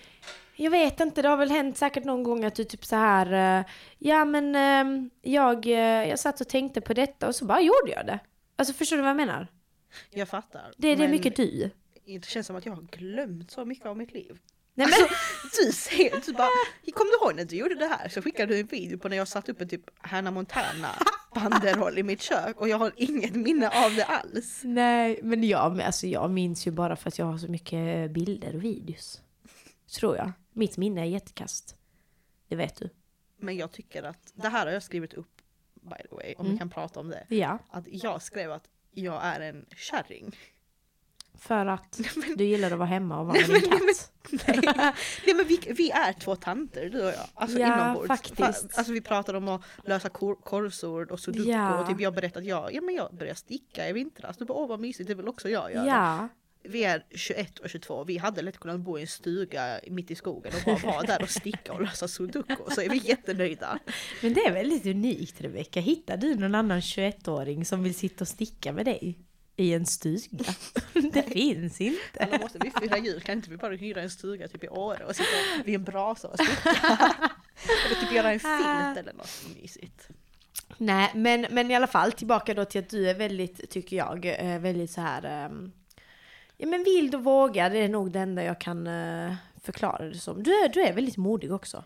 Jag vet inte, det har väl hänt säkert någon gång att du typ så här. eh, Ja men eh, jag, eh, jag satt och tänkte på detta och så bara gjorde jag det. Alltså förstår du vad jag menar? Jag fattar. Det, det är mycket du. Det känns som att jag har glömt så mycket av mitt liv. Nej, men, Alltså, du ser, du bara, kom du ihåg när du gjorde det här? Så skickade du en video på när jag satt upp en typ Hannah Montana banderoll i mitt kök och jag har inget minne av det alls. nej men jag, alltså, jag minns ju bara för att jag har så mycket bilder och videos. Tror jag. Mitt minne är jättekast. Det vet du. Men jag tycker att det här har jag skrivit upp by the way, om Mm. vi kan prata om det. Ja, Att jag skrev att jag är en kärring. för att du gillar att vara hemma och vara med Nej, din men- katt. Nej, Nej men vi, vi är två tanter du och jag. Alltså Ja, inombords. faktiskt. Fa- Alltså vi pratar om att lösa kor- korsord och sudoku Ja. och typ jag berättat att jag, ja men jag började sticka i vintras. Du bara åh vad mysigt, det vill också jag göra. Ja, Vi är 21 och 22, vi hade lätt kunnat bo i en stuga mitt i skogen och bara vara där och sticka och lösa sudoku. Så är vi jättenöjda. men det är väldigt unikt Rebecka. Hittar du någon annan 21-åring som vill sitta och sticka med dig? I en stuga? Det finns inte. Eller måste vi fira jul, kan inte vi bara hyra en stuga typ i Åre och sitta vid en brasa och sticka? Eller typ göra en filt eller något mysigt. Nej, men, men i alla fall tillbaka då till att du är väldigt, tycker jag, eh, väldigt så här. Ja men vild och vågad är nog det enda jag kan eh, förklara det som. Du är, du är väldigt modig också.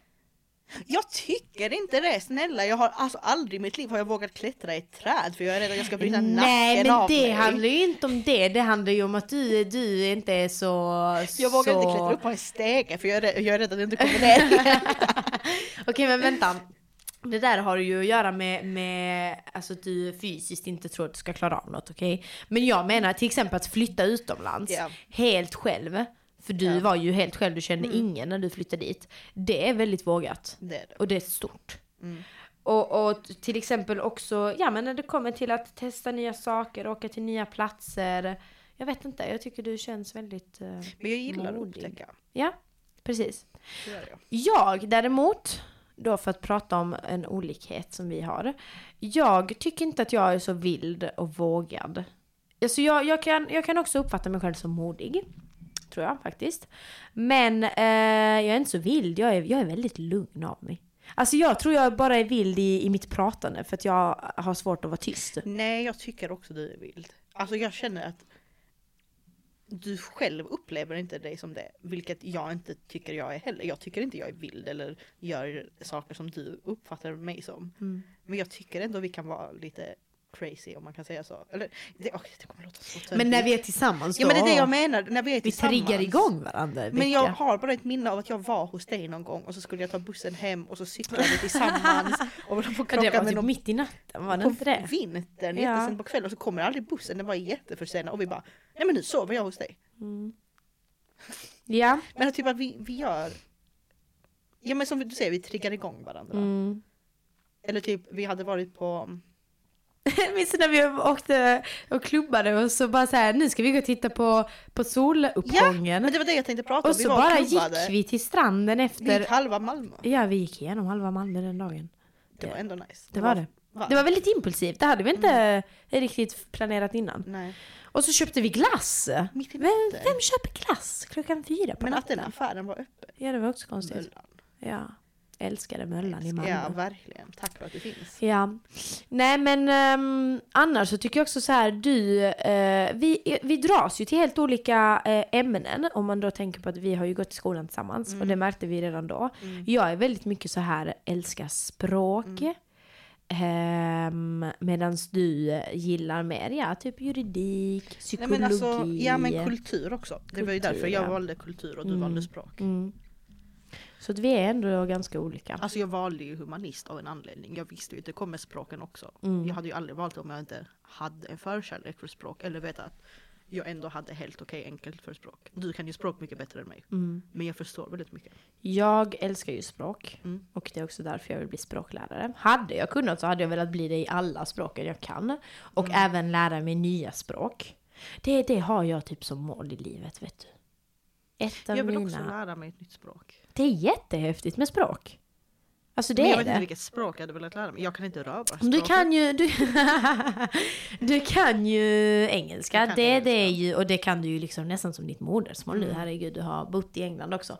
Jag tycker inte det, snälla. Jag har alltså aldrig i mitt liv har jag vågat klättra i ett träd för jag är rädd att jag ska bryta Nej nacken men av det mig. handlar ju inte om det, det handlar ju om att du, du inte är så... Jag vågar så... inte klättra upp på en stege för jag är rädd, jag är rädd att jag inte kommer ner. Okej men vänta. Det där har ju att göra med, med alltså att du fysiskt inte tror att du ska klara av något, okej? Men jag menar till exempel att flytta utomlands Ja. helt själv. För du Ja. var ju helt själv, du kände Mm. ingen när du flyttade dit. Det är väldigt vågat. Det är det. Och det är stort. Mm. Och, och till exempel också, ja men när det kommer till att testa nya saker, åka till nya platser. Jag vet inte, jag tycker du känns väldigt... eh, Men jag gillar att upptäcka. ja, precis. Det gör jag. Jag däremot, då för att prata om en olikhet som vi har. Jag tycker inte att jag är så vild och vågad. Alltså jag, jag, kan, jag kan också uppfatta mig själv som modig. Tror jag faktiskt. Men eh, jag är inte så vild, jag är, jag är väldigt lugn av mig. Alltså jag tror jag bara är vild i, i mitt pratande för att jag har svårt att vara tyst. Nej, jag tycker också du är vild. Alltså jag känner att du själv upplever inte dig som det, vilket jag inte tycker jag är heller. Jag tycker inte jag är vild eller gör saker som du uppfattar mig som. Mm. Men jag tycker ändå vi kan vara lite crazy om man kan säga så. Eller, det, åh, det kommer låta så Men när vi är tillsammans då, Ja men det är det jag menar, när vi är vi tillsammans. triggar igång varandra. Men jag har bara ett minne av att jag var hos dig någon gång och så skulle jag ta bussen hem och så cyklade vi tillsammans och på att Ja, det var typ någon mitt i natten, var det på inte det? vintern, Ja. jättesent på kvällen och så kommer aldrig bussen, den var jätteförsenad och vi bara Nej men nu sover jag hos dig. Mm. Ja. Men typ att vi, vi gör Ja men som du säger, vi triggar igång varandra. Mm. Eller typ vi hade varit på Minns du när vi åkte och klubbade och så bara så här, nu ska vi gå och titta på, på soluppgången. Men det var det jag tänkte prata om, och vi så var bara klubbade. gick vi till stranden Vi efter. gick halva Malmö. Ja, vi gick igenom halva Malmö den dagen. Det var ändå nice. Det var det. Det var väldigt impulsivt, det hade vi inte riktigt planerat innan. Nej. Och så köpte vi glass. Mitt i Vem, natten. vem köper glass klockan fyra på Men att den natten? affären var öppen. Ja, det var också konstigt. Möllan. Ja. Älskade Möllan i Malmö. Ja verkligen, tack för att du finns. Ja, nej men ehm, annars så tycker jag också så här, du, eh, vi, vi dras ju till helt olika eh, ämnen om man då tänker på att vi har ju gått i skolan tillsammans och det märkte vi redan då. Mm. Jag är väldigt mycket så här, älskar språk. Um, Medan du gillar mer, ja, typ juridik, Nej, psykologi. men alltså, ja men kultur också. Det var ju Kultur, därför jag ja. valde kultur och du Mm. valde språk. Så att vi är ändå ganska olika. Alltså jag valde ju humanist av en anledning. Jag visste ju att det kommer språken också. Mm. Jag hade ju aldrig valt det om jag inte hade en förkärlek för språk. Eller vet att jag ändå hade helt okej enkelt för språk. Du kan ju språk mycket bättre än mig. Mm. Men jag förstår väldigt mycket. Jag älskar ju språk Mm. och det är också därför jag vill bli språklärare. Hade jag kunnat så hade jag velat bli det i alla språken jag kan. Och Mm. även lära mig nya språk. Det, det har jag typ som mål i livet, vet du. Ett av Jag vill också mina... lära mig ett nytt språk. Det är jättehäftigt med språk. Alltså det men jag är vet inte det. vilket språk jag hade velat lära mig. Jag kan inte röra Du kan ju, du, du kan ju engelska, kan det, det är engelska. ju, och det kan du ju liksom nästan som ditt modersmål nu, Mm. herregud, du har bott i England också.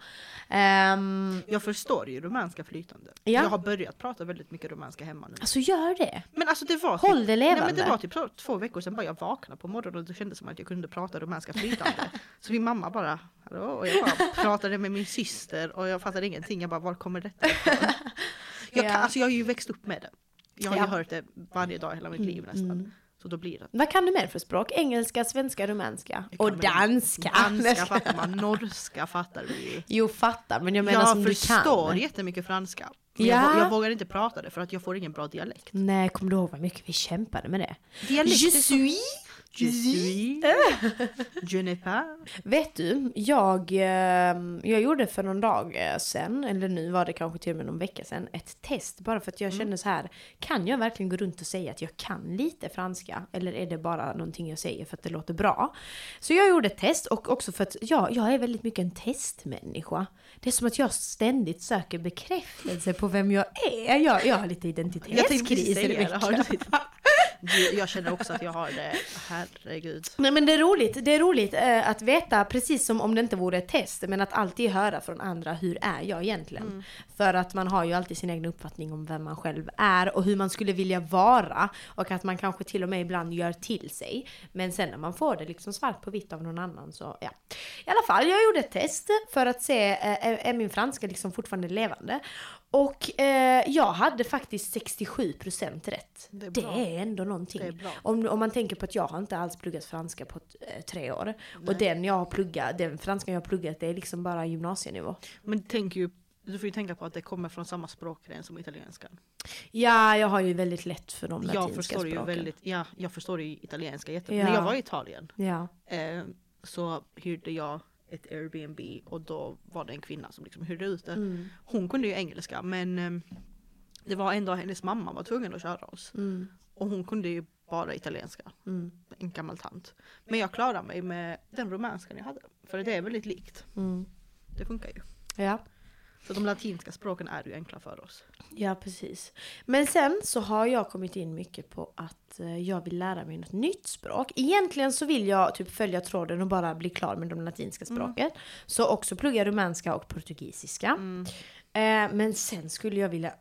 Ehm, Jag förstår ju rumänska flytande. Ja. Jag har börjat prata väldigt mycket rumänska hemma nu. alltså gör det! Men alltså det var Håll det Nej, levande! men det var typ två veckor sedan bara jag vaknade på morgonen och det kändes som att jag kunde prata rumänska flytande. så min mamma bara hallå och jag bara pratade med min syster och jag fattade ingenting. Jag bara var kommer detta ifrån? Jag, kan, alltså, jag har ju växt upp med det. Jag har ju hört det varje dag hela mitt liv nästan. Mm. Så då blir det. Vad kan du mer för språk? Engelska, svenska, rumänska? Jag Och danska! Danska fattar man, norska fattar vi ju. Jo, fattar, men jag menar Jag som du förstår kan. jättemycket franska. Men jag, Ja. vå- jag vågar inte prata det för att jag får ingen bra dialekt. Nej, kommer du ihåg vad mycket vi kämpade med det? Dialekt Je suis Je suis. Je n'ai pas. Vet du, jag, eh, jag gjorde för någon dag eh, sen, eller nu var det kanske till och med någon vecka sen, ett test bara för att jag kände så här, kan jag verkligen gå runt och säga att jag kan lite franska? Eller är det bara någonting jag säger för att det låter bra? Så jag gjorde ett test och också för att jag, jag är väldigt mycket en testmänniska. Det är som att jag ständigt söker bekräftelse på vem jag är. Jag, jag har lite identitetskris i veckan. Jag känner också att jag har det. Herregud. Nej men det är roligt, det är roligt eh, att veta precis som om det inte vore ett test men att alltid höra från andra hur är jag egentligen? För att man har ju alltid sin egen uppfattning om vem man själv är och hur man skulle vilja vara och att man kanske till och med ibland gör till sig. Men sen när man får det liksom svart på vitt av någon annan så ja. I alla fall, jag gjorde ett test för att se, eh, är min franska liksom fortfarande levande? Och eh, jag hade faktiskt 67% rätt. Det är Det är ändå någonting. Är. Om, om man tänker på att jag har inte alls pluggat franska på eh, tre år. Och den jag har pluggat, den franskan jag har pluggat det är liksom bara gymnasienivå. Men tänk ju, du får ju tänka på att det kommer från samma språkgren som italienskan. Ja, jag har ju väldigt lätt för de Jag latinska förstår ju språken. väldigt, ja, jag förstår ju italienska jättebra. Ja. När jag var i Italien Ja. eh, så hyrde jag ett Airbnb och då var det en kvinna som liksom hyrde ut det. Mm. Hon kunde ju engelska men eh, det var ändå hennes mamma var tvungen att köra oss. Mm. Och hon kunde ju bara italienska. Mm. En gammal tant. Men jag klarade mig med den romanskan jag hade. För det är väldigt likt. Mm. Det funkar ju. Ja. Så de latinska språken är ju enkla för oss. ja, precis. Men sen så har jag kommit in mycket på att eh, jag vill lära mig något nytt språk. Egentligen så vill jag typ följa tråden och bara bli klar med de latinska språken. Så också plugga rumänska och portugisiska. Mm. Eh, men sen skulle jag vilja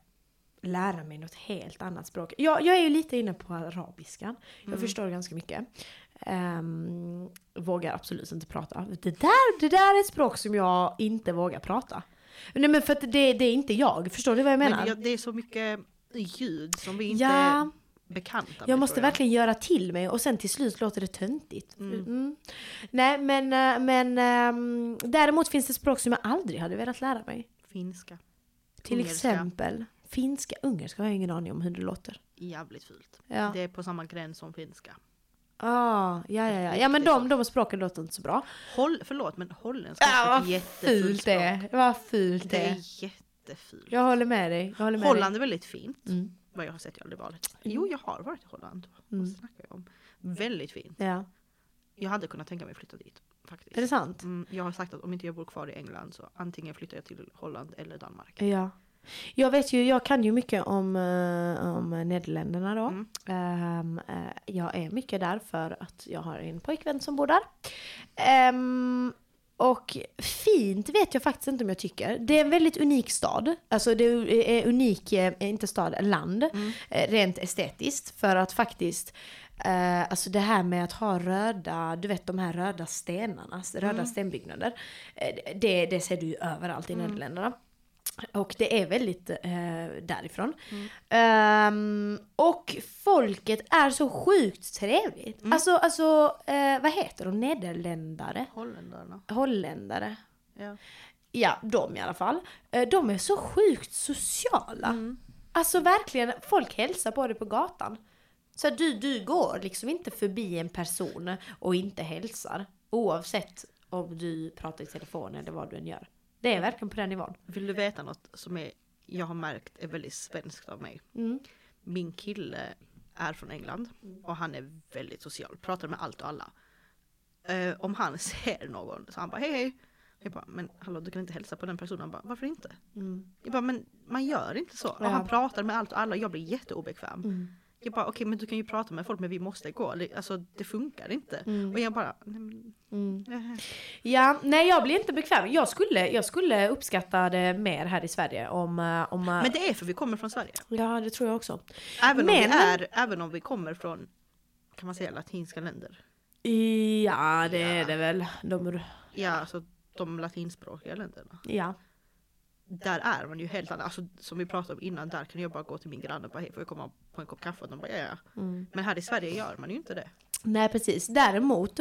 lära mig något helt annat språk. Jag, jag är ju lite inne på arabiskan. Jag förstår ganska mycket. Ehm, vågar absolut inte prata. Det där, det där är ett språk som jag inte vågar prata. Nej men för att det, det är inte jag, förstår du vad jag menar? Men det är så mycket ljud som vi inte Ja. är bekanta med. Jag måste tror verkligen göra till mig och sen till slut låter det töntigt. Mm. Mm. Nej men, eh, men ehm, däremot finns det språk som jag aldrig hade velat lära mig. Finska. Till Ungerska. exempel finska, ungerska har jag ingen aning om hur det låter. Jävligt fult. Ja. Det är på samma gräns som finska. Ah, ja, ja, ja. Ja men de, de språken låter inte så bra. Håll, förlåt men holländska Ja, är jättefult fult språk. det är. Vad fult Det det är. är jättefult. Jag håller med dig. Jag håller med Holland är väldigt fint. dig. Mm. Vad jag har sett, jag har aldrig varit. Jo, jag har varit i Holland. Mm. Vad snackar jag om? Väldigt fint. Ja. Jag hade kunnat tänka mig att flytta dit. Faktiskt. Är det sant? Mm, jag har sagt att om inte jag bor kvar i England så antingen flyttar jag till Holland eller Danmark. Ja. Jag vet ju, jag kan ju mycket om, eh, om Nederländerna då. Mm. Eh, jag är mycket där för att jag har en pojkvän som bor där. Ehm, och fint vet jag faktiskt inte om jag tycker. Det är en väldigt unik stad. Alltså det är unik, eh, inte stad, land. Mm. Rent estetiskt. För att faktiskt, eh, alltså det här med att ha röda, du vet de här röda stenarna, röda Mm. stenbyggnader. Det, det ser du ju överallt i Nederländerna. Och det är väldigt eh, därifrån. Ehm, och folket är så sjukt trevligt. Alltså, alltså eh, vad heter de? Nederländare? Holländarna. Holländare? Ja. Ja, de i alla fall. Eh, de är så sjukt sociala. Alltså verkligen, folk hälsar på dig på gatan. Så du, du går liksom inte förbi en person och inte hälsar. Oavsett om du pratar i telefon eller vad du än gör. Det är verkligen på den nivån. Vill du veta något som är, jag har märkt är väldigt svenskt av mig? Mm. Min kille är från England och han är väldigt social, pratar med allt och alla. Eh, om han ser någon så han bara hej hej. Jag bara men hallå du kan inte hälsa på den personen. Han bara varför inte? Mm. Jag bara men man gör inte så. Och Ja. han pratar med allt och alla jag blir jätteobekväm. Mm. Jag bara okej men du kan ju prata med folk men vi måste gå. Alltså det funkar inte. Mm. Och jag bara Mm. Ja, nej jag blir inte bekväm. Jag skulle, jag skulle uppskatta det mer här i Sverige om... eh, om eh, Men det är för vi kommer från Sverige. Ja, det tror jag också. Även, om Men- vi är, även om vi kommer från kan man säga latinska länder. Ja, det är Ja. det väl. De, Ja alltså de latinspråkiga länderna. ja. Där är man ju helt annan. Alltså som vi pratade om innan, där kan jag bara gå till min granne och bara hej får jag komma på en kopp kaffe? Och de bara ja, ja. Mm. Men här i Sverige gör man ju inte det. Nej precis. Däremot,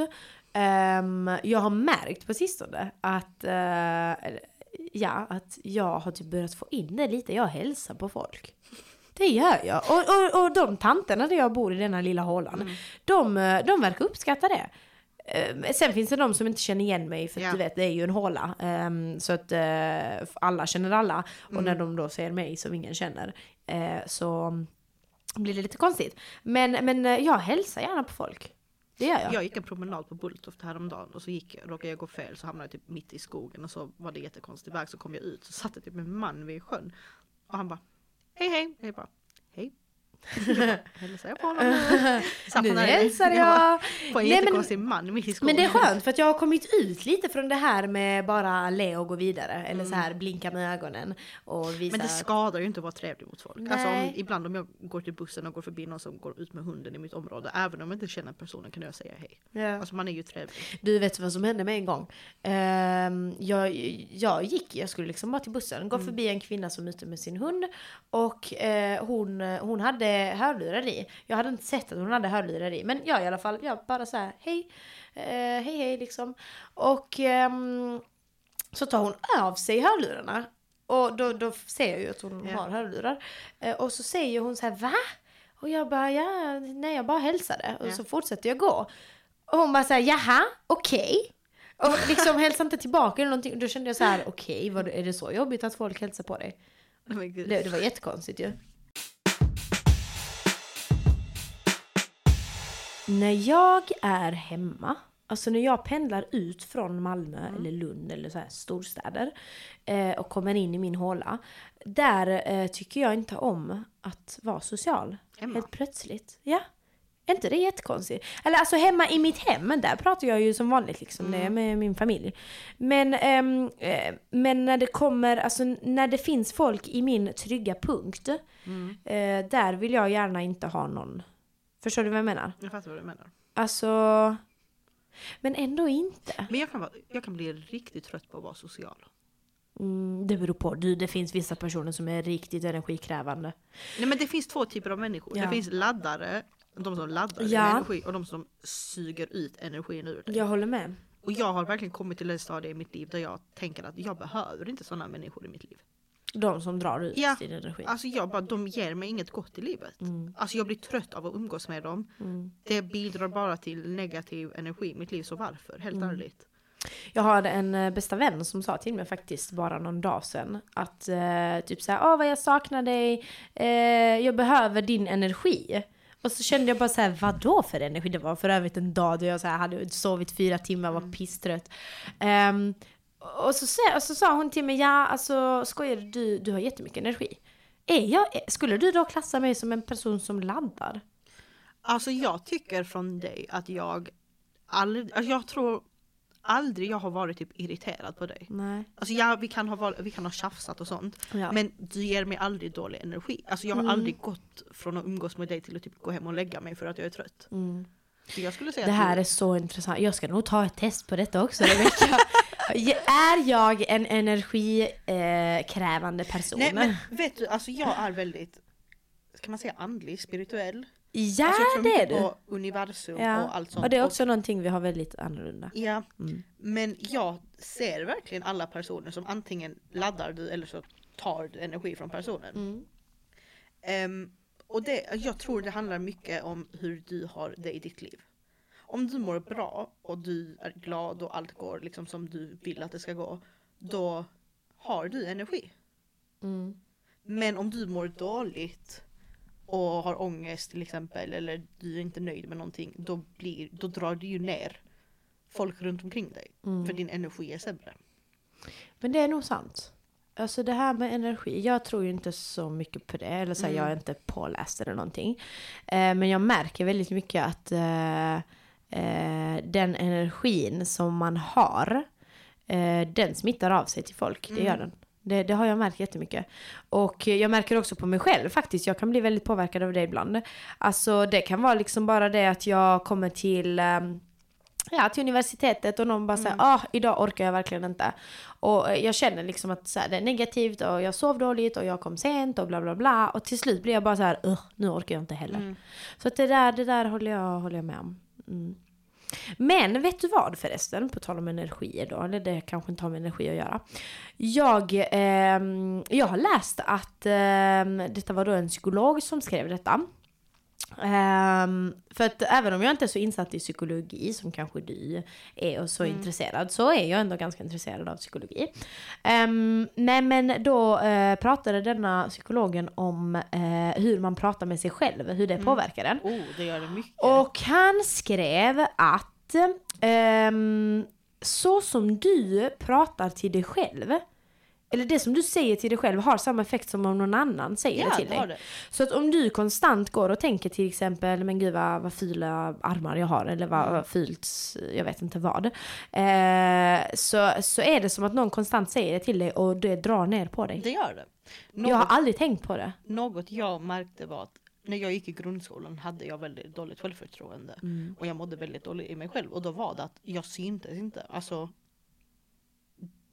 ehm, jag har märkt på sistone att, eller, ja, att jag har typ börjat få in det lite. Jag hälsar på folk. Det gör jag. Och, och, och de tanterna där jag bor i denna lilla hålan, Mm. de, eh, de verkar uppskatta det. Eh, Sen finns det de som inte känner igen mig för Ja. du vet det är ju en håla. Ehm, Så att eh, alla känner alla. Och Mm. när de då ser mig som ingen känner eh, så blir det lite konstigt. Men, men eh, jag hälsar gärna på folk. Det gör jag. Jag gick en promenad på Bulltoft häromdagen och så gick, råkade jag gå fel så hamnade jag typ mitt i skogen och så var det jättekonstig väg så kom jag ut så satt det typ en man vid sjön och han bara Hej hej! Jag bara! Hälsar jag på honom nu? Nu hälsar Ja, jag! På en jättekonstig man mitt i skogen. Men det är skönt för att jag har kommit ut lite från det här med bara le och gå vidare. Eller så här blinka med ögonen och visa. Mm. Men det skadar ju inte att vara trevlig mot folk. Alltså om, ibland om jag går till bussen och går förbi någon som går ut med hunden i mitt område, även om jag inte känner personen kan jag säga hej. Ja. Alltså man är ju trevlig. Du vet vad som hände med en gång? Ehm, jag, jag gick, jag skulle liksom bara till bussen, gå förbi en kvinna som är ute med sin hund och eh, hon, hon hade hörlurar i. Jag hade inte sett att hon hade hörlurar i, men jag i alla fall, jag bara så här, hej, eh, hej hej liksom. Och ehm, så tar hon av sig hörlurarna och då, då ser jag ju att hon Ja. har hörlurar. Eh, och så säger hon så här, va? Och jag bara, ja, nej jag bara hälsade. Och Ja. så fortsätter jag gå. Och hon bara såhär, jaha, okej. Och liksom hälsade inte tillbaka eller någonting. Då kände jag så här, okej, vad är det så jobbigt att folk hälsar på dig? Gud. Det, det var jättekonstigt ju. När jag är hemma, alltså när jag pendlar ut från Malmö eller Lund eller så här storstäder eh, och kommer in i min håla. Där eh, tycker jag inte om att vara social. Hemma? Helt plötsligt. Ja. Är inte det jättekonstigt? Eller alltså hemma i mitt hem, där pratar jag ju som vanligt liksom, det är med min familj. Men, eh, men när det kommer, alltså när det finns folk i min trygga punkt, eh, där vill jag gärna inte ha någon. Förstår du vad jag menar? Jag fattar vad du menar. Alltså, men ändå inte. Men jag kan, vara, jag kan bli riktigt trött på att vara social. Mm, det beror på. Du, det finns vissa personer som är riktigt energikrävande. Nej men det finns två typer av människor. Ja. Det finns laddare, de som laddar Ja. energi och de som suger ut energin ur dig. Jag håller med. Och jag har verkligen kommit till en stadie i mitt liv där jag tänker att jag behöver inte sådana människor i mitt liv. De som drar ut Ja. din energi. Alltså jag bara, de ger mig inget gott i livet. Mm. Alltså jag blir trött av att umgås med dem. Mm. Det bidrar bara till negativ energi i mitt liv, så varför? Helt Mm. ärligt. Jag har en eh, bästa vän som sa till mig faktiskt bara någon dag sedan att eh, typ såhär, åh vad jag saknar dig, eh, jag behöver din energi. Och så kände jag bara såhär, vad då för energi? Det var för övrigt en dag då jag så här hade sovit fyra timmar och var pisstrött. Ehm, och, så, och så sa hon till mig, ja alltså skojar du, du, har jättemycket energi. Är jag, skulle du då klassa mig som en person som laddar? Alltså jag tycker från dig att jag aldrig, alltså jag tror aldrig jag har varit typ irriterad på dig. Nej. Alltså ja, vi kan ha, varit- vi kan ha tjafsat och sånt. Ja. Men du ger mig aldrig dålig energi. Alltså jag har Mm. aldrig gått från att umgås med dig till att typ gå hem och lägga mig för att jag är trött. Mm. Så jag skulle säga Det här du, är så intressant. Jag ska nog ta ett test på detta också Rebecka. Är jag en energikrävande person? Nej men vet du, alltså jag är väldigt, kan man säga andlig, spirituell? ja, alltså jag tror det är du. på universum Ja. och allt sånt. Och det är Och- också någonting vi har väldigt annorlunda. Ja, Mm. men jag ser verkligen alla personer som antingen laddar du eller så tar du energi från personen. Mm. Ehm, och det, jag tror det handlar mycket om hur du har det i ditt liv. Om du mår bra och du är glad och allt går liksom som du vill att det ska gå, då har du energi. Mm. Men om du mår dåligt och har ångest till exempel eller du är inte nöjd med någonting, då, blir, då drar du ju ner folk runt omkring dig. Mm. För din energi är sämre. Men det är nog sant. Alltså det här med energi, jag tror ju inte så mycket på det. Eller så här, Mm. jag är inte påläst eller någonting. Eh, men jag märker väldigt mycket att eh, eh, den energin som man har, eh, den smittar av sig till folk. Det gör Mm. den. Det, det har jag märkt jättemycket. Och jag märker också på mig själv faktiskt. Jag kan bli väldigt påverkad av det ibland. Alltså det kan vara liksom bara det att jag kommer till ehm, ja, till universitetet och någon bara säger ah, idag orkar jag verkligen inte. Och eh, jag känner liksom att så här, det är negativt och jag sov dåligt och jag kom sent och bla bla bla. Och till slut blir jag bara så här, "Ugh, nu orkar jag inte heller. Mm. Så att det där, det där håller jag, håller jag med om. Mm. Men vet du vad förresten, på tal om energier då, eller det kanske inte har med energi att göra. Jag, eh, jag har läst att eh, detta var då en psykolog som skrev detta. Ehm, för att även om jag inte är så insatt i psykologi som kanske du är och så intresserad så är jag ändå ganska intresserad av psykologi. Um, nej men då eh, pratade denna psykologen om eh, hur man pratar med sig själv, hur det påverkar en. Oh, det gör det mycket. Och han skrev att ehm, så som du pratar till dig själv, eller det som du säger till dig själv har samma effekt som om någon annan säger ja, det till det dig. det. Så att om du konstant går och tänker till exempel, men gud vad, vad fula armar jag har eller vad, vad fult, jag vet inte vad. Eh, så, så är det som att någon konstant säger det till dig och det drar ner på dig. Det gör det. Något, Jag har aldrig tänkt på det. något jag märkte var att när jag gick i grundskolan hade jag väldigt dåligt självförtroende. Mm. Och jag mådde väldigt dåligt i mig själv. Och då var det att jag syntes inte. Alltså,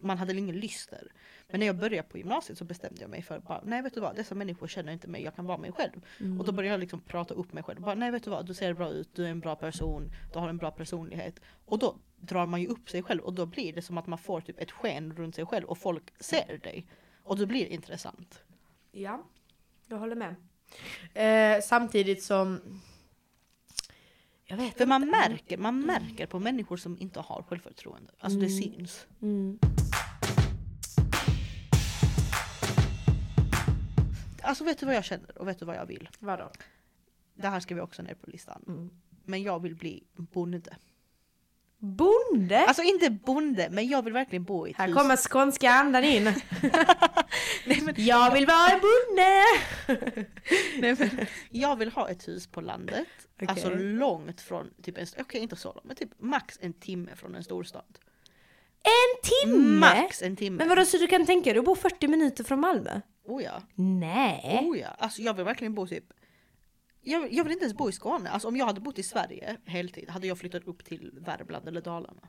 man hade ingen lyster. Men när jag började på gymnasiet så bestämde jag mig för bara, nej vet du vad, dessa människor känner inte mig, jag kan vara mig själv. Mm. Och då började jag liksom prata upp mig själv. Bara, nej vet du vad, du ser bra ut, du är en bra person, du har en bra personlighet. Och då drar man ju upp sig själv och då blir det som att man får typ ett sken runt sig själv och folk ser dig. Och det blir intressant. Ja, jag håller med. Eh, samtidigt som... Jag vet För man märker, man märker på människor som inte har självförtroende. Alltså det syns. Mm. Alltså vet du vad jag känner och vet du vad jag vill? Vadå? Det här ska vi också ner på listan. Mm. Men jag vill bli bonde. Bonde? Alltså inte bonde, men jag vill verkligen bo i ett här hus. kommer skånska andan in. Nej, men, jag vill vara en bonde! nej, men, jag vill ha ett hus på landet. Okej. Alltså långt från, typ en, okej inte så långt, men typ max en timme från en storstad. En timme? Max en timme. Men vadå, så du kan tänka dig att bo 40 minuter från Malmö? Oh ja. Nej. Oh ja. Alltså jag vill verkligen bo typ jag, jag vill inte ens bo i Skåne. Alltså om jag hade bott i Sverige heltid hade jag flyttat upp till Värmland eller Dalarna.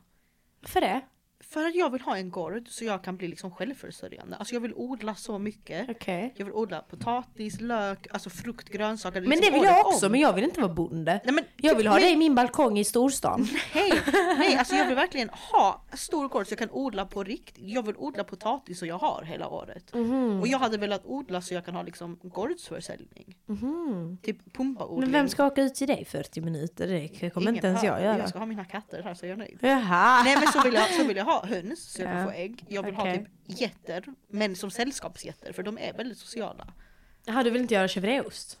För det? För att jag vill ha en gård så jag kan bli liksom självförsörjande. Alltså jag vill odla så mycket. Okej. Jag vill odla potatis, lök, alltså frukt, grönsaker. Men liksom det vill jag också, om. men jag vill inte vara bonde. Nej, men, Jag vill ha men, det i min balkong i storstan. Nej, nej, alltså jag vill verkligen ha stor gård så jag kan odla på riktigt. Jag vill odla potatis så jag har hela året. Mhm. Och jag hade velat odla så jag kan ha liksom gårdsförsäljning. Mhm. Typ pumpaodling. Men vem ska åka ut till dig 40 minuter? Det kommer Ingen inte ens jag göra. Jag ska ha mina katter här så jag är nöjd. Jaha. Nej men så vill, jag, så vill jag ha höns så jag kan få ägg. Jag vill ha Okej. typ getter, men som sällskapsgetter för de är väldigt sociala. Jaha, du vill inte göra chèvreost?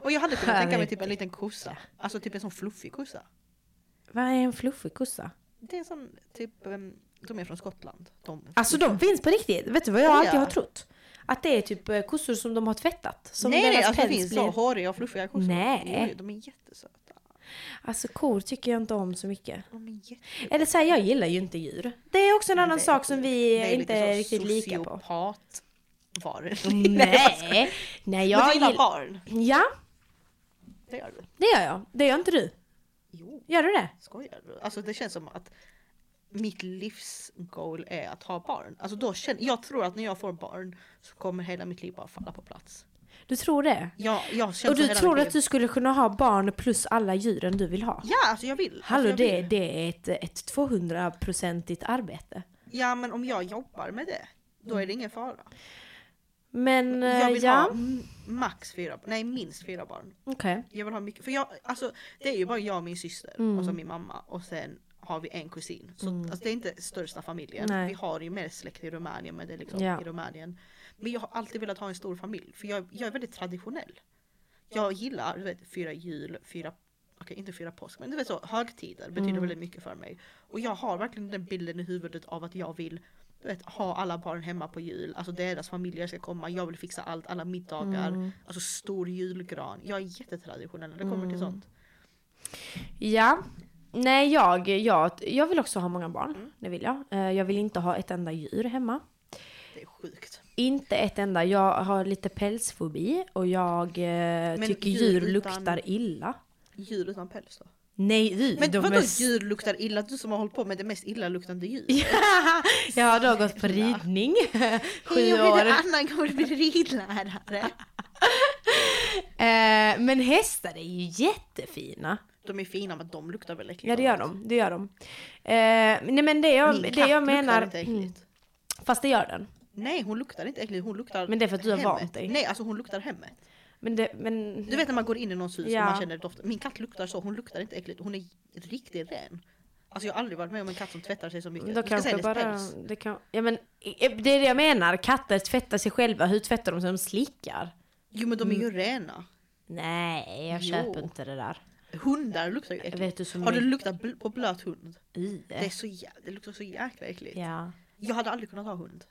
Och jag hade kunnat tänka mig typ en liten kossa. Alltså typ en sån fluffig kossa. Vad är en fluffig kossa? Det är en sån typ, de är från Skottland. De, Alltså de finns på riktigt. Vet du vad jag Oh, alltid ja. har trott? Att det är typ eh, kossor som de har tvättat. Som nej deras nej, alltså det päls finns blir... så håriga och fluffiga kossor. Nej. Jo, de är jättesöta. Alltså kor tycker jag inte om så mycket. Är. Eller så här, jag gillar ju inte djur. Det är också en annan Det är sak som vi Det inte är riktigt lika på. sociopat varor. Nej, nej Men jag du gillar gillar... barn? Ja, Det gör du. det gör jag. Det gör inte du. Jo. Gör du det? Skojar du? Alltså det känns som att mitt livsgoal är att ha barn. Alltså då känner, jag tror att när jag får barn så kommer hela mitt liv bara falla på plats. Du tror det? Jag, jag Och du tror att du skulle kunna ha barn plus alla djuren du vill ha? Ja, alltså jag vill. Hallå, alltså jag det, vill. det är ett, ett 200-procentigt arbete. Ja, men om jag jobbar med det, då är det ingen fara. Men Jag eh, vill ja, ha max fyra, nej minst fyra barn. okej. Jag vill ha mycket, för jag, alltså det är ju bara jag och min syster Mm. och så min mamma och sen har vi en kusin. Så Mm. alltså, det är inte största familjen. Nej. Vi har ju mer släkt i Rumänien men det är liksom Ja. i Rumänien. Men jag har alltid velat ha en stor familj för jag, jag är väldigt traditionell. Jag gillar du vet, fyra jul, fyra Okej, inte fyra påsk, men du vet så, högtider betyder Mm. väldigt mycket för mig. Och jag har verkligen den bilden i huvudet av att jag vill du vet, ha alla barn hemma på jul. Alltså deras familjer ska komma, jag vill fixa allt, alla middagar. Mm. Alltså stor julgran. Jag är jättetraditionell när det kommer till Mm. sånt. Ja. Nej, jag, jag, jag vill också ha många barn. Mm. Det vill jag. Eh, Jag vill inte ha ett enda djur hemma. Det är sjukt. Inte ett enda. Jag har lite pälsfobi och jag eh, tycker djur djur utan- luktar illa. Djur utan päls då? Nej, djur. Men vadå är- djur luktar illa? Du som har hållit på med det mest illaluktande djur. jag har då gått på ridning. Sju Hej, jag år. heter Anna, jag kommer bli ridlärare. Eh, men hästar är ju jättefina. De är fina men de luktar väl äckligt. Ja det gör de, det gör de. Eh, nej men det jag, Min det jag menar, inte äckligt. fast det gör den. Nej hon luktar inte äckligt, hon luktar Men det är för att du har vant dig. Nej alltså hon luktar hemmet. Men det, men... Du vet när man går in i någons hus Ja. och man känner doften. Min katt luktar så, hon luktar inte äckligt. Hon är riktigt ren. Alltså jag har aldrig varit med om en katt som tvättar sig så mycket. Då kanske bara, päls. det kan, ja men det är det jag menar, katter tvättar sig själva, hur tvättar de sig? De slickar. Jo men de är ju rena. Nej, jag Jo. köper inte det där. Hundar luktar ju äckligt. du Har du luktat bl- på blöt hund? i Det, är så jä- det luktar så jäkla äckligt. Ja, Jag hade aldrig kunnat ha hund.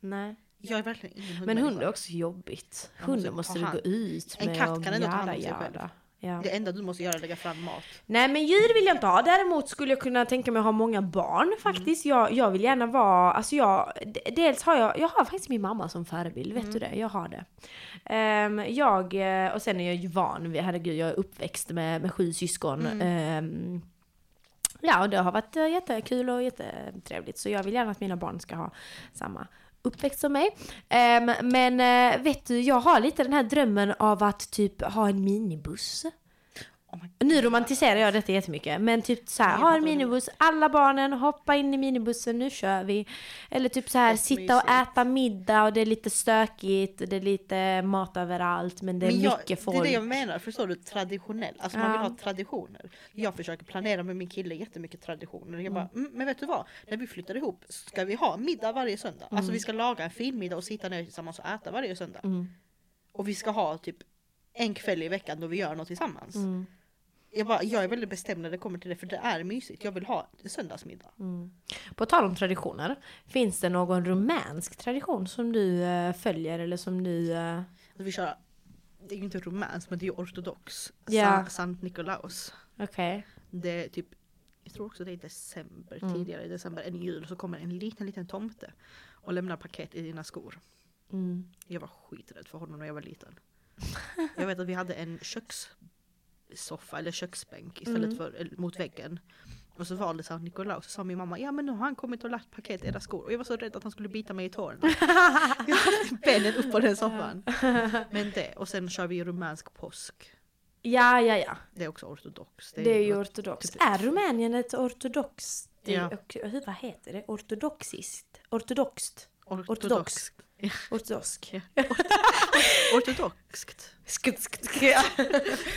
nej. Jag är verkligen ingen Men hundmänniska. hund är också jobbigt. Måste Hunden måste du gå ut En med katt och kan ändå ta hand om sig själv. Ja. Det enda du måste göra är att lägga fram mat. Nej men djur vill jag inte ha. Däremot skulle jag kunna tänka mig att ha många barn faktiskt. Jag, jag vill gärna vara, alltså jag, dels har jag, jag har faktiskt min mamma som förebild, vet du det? Jag har det. Ehm, jag, eh, och sen är jag ju van vid, herregud jag är uppväxt med, med sju syskon. Ehm, ja och det har varit eh, jättekul och jättetrevligt så jag vill gärna att mina barn ska ha samma uppväxt som mig. Ehm, men eh, vet du, jag har lite den här drömmen av att typ ha en minibuss. Oh Nu romantiserar jag detta jättemycket, men typ så här, ha fattar en minibuss, alla barnen hoppa in i minibussen, nu kör vi. Eller typ så här, sitta och äta middag och det är lite stökigt, det är lite mat överallt, men det är Men jag, mycket det folk. är det jag menar, förstår du? Traditionell. Alltså man vill Ja. ha traditioner. Jag försöker planera med min kille jättemycket traditioner. Jag bara, mm, men vet du vad? När vi flyttar ihop ska vi ha middag varje söndag. Alltså vi ska laga en fin middag och sitta ner tillsammans och äta varje söndag. Mm. Och vi ska ha typ en kväll i veckan då vi gör något tillsammans. Mm. Jag, bara, jag är väldigt bestämd när det kommer till det för det är mysigt. Jag vill ha en söndagsmiddag. Mm. På tal om traditioner, finns det någon rumänsk tradition som du eh, följer eller som du... eh, Alltså vi kör, det är ju inte romans men det är ju ortodox. Sa- Sankt Nikolaus. Okej. Det är typ, jag tror också det är i december, Mm. tidigare i december än jul så kommer en liten liten tomte och lämnar paket i dina skor. Mm. Jag var skiträdd för honom när jag var liten. Jag vet att vi hade en kökssoffa eller köksbänk istället Mm. för mot väggen. Och så valde Sankt Nikolaus och sa min mamma, ja men nu har han kommit och lagt paket i era skor. Och jag var så rädd att han skulle bita mig i tårna. jag hade benen upp på den soffan. Men det, och sen kör vi rumänsk påsk. Ja, ja, ja. Det är också ortodox. Det är ju ortodoxt. typ- Är Rumänien ett ortodoxt... Ja. Och, hur, vad heter det? Ortodoxiskt? Ortodoxt? ortodox. Ortodox. Ortodosk? Ja. Ortodoxkt.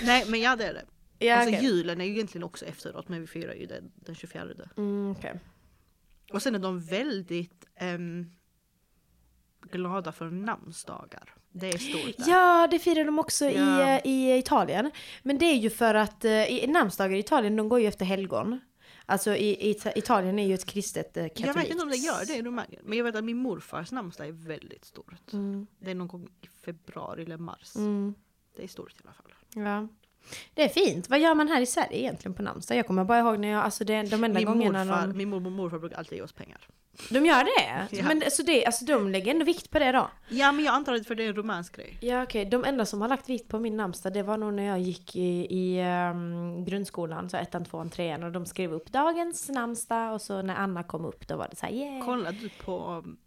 Nej men ja det är det. Ja, alltså okej. julen är ju egentligen också efteråt men vi firar ju det den 24. Mm, okej. Och sen är de väldigt ehm, glada för namnsdagar. Det är stort där. Ja, det firar de också Ja. i, eh, i Italien. Men det är ju för att eh, i namnsdagar i Italien, de går ju efter helgon. Alltså i, i Italien är ju ett kristet eh. Jag vet inte om det gör det i Rumänien. Men jag vet att min morfars namnsdag är väldigt stort. Mm, Det är någon gång i februari eller mars. mm, Det är stort i alla fall. ja. Det är fint. Vad gör man här i Sverige egentligen på namnsdag? Jag kommer bara ihåg när jag, alltså det, de enda Min, gångerna morfar, de... min mormor och morfar brukar alltid ge oss pengar. De gör det? Ja. Men så det, alltså de lägger ändå vikt på det då? Ja men jag antar att för det är en romansk grej. Ja okej, de enda som har lagt vikt på min namnsdag det var nog när jag gick i, i ehm, grundskolan, så ettan, tvåan, trean och de skrev upp dagens namnsdag och så när Anna kom upp då var det så här yeah. Kollade du på um,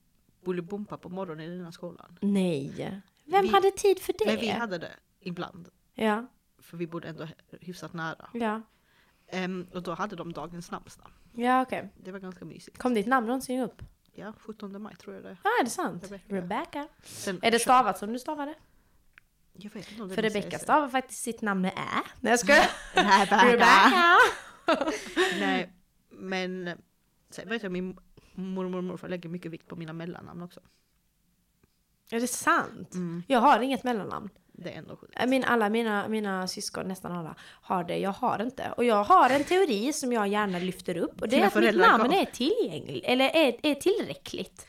Bolibompa på morgonen i dina skolan? Nej. Vem Vi- hade tid för det? Men vi hade det ibland. Ja, För vi bodde ändå hyfsat nära. ja. Ehm, och då hade de dagens namnsdag. Ja okej. Det var ganska mysigt. Kom ditt namn någonsin upp? Ja, 17 maj tror jag det är. Ja, är det sant? Rebecca. Rebecca. Sen, Är det stavat som du stavade? Jag vet inte om det För Rebecca CC. stavar faktiskt sitt namn med ä. Nej jag skojar. Rebecca. Rebecca! Nej, men sen vet jag min mormor och morfar lägger mycket vikt på mina mellannamn också. Är det sant? Mm, Jag har inget mellannamn. Det är ändå sjukt. Äh, Min, alla mina, mina syskon, nästan alla, har det. Jag har inte. Och jag har en teori som jag gärna lyfter upp. Och det Dina är att mitt namn är tillgängligt, eller är, är tillräckligt.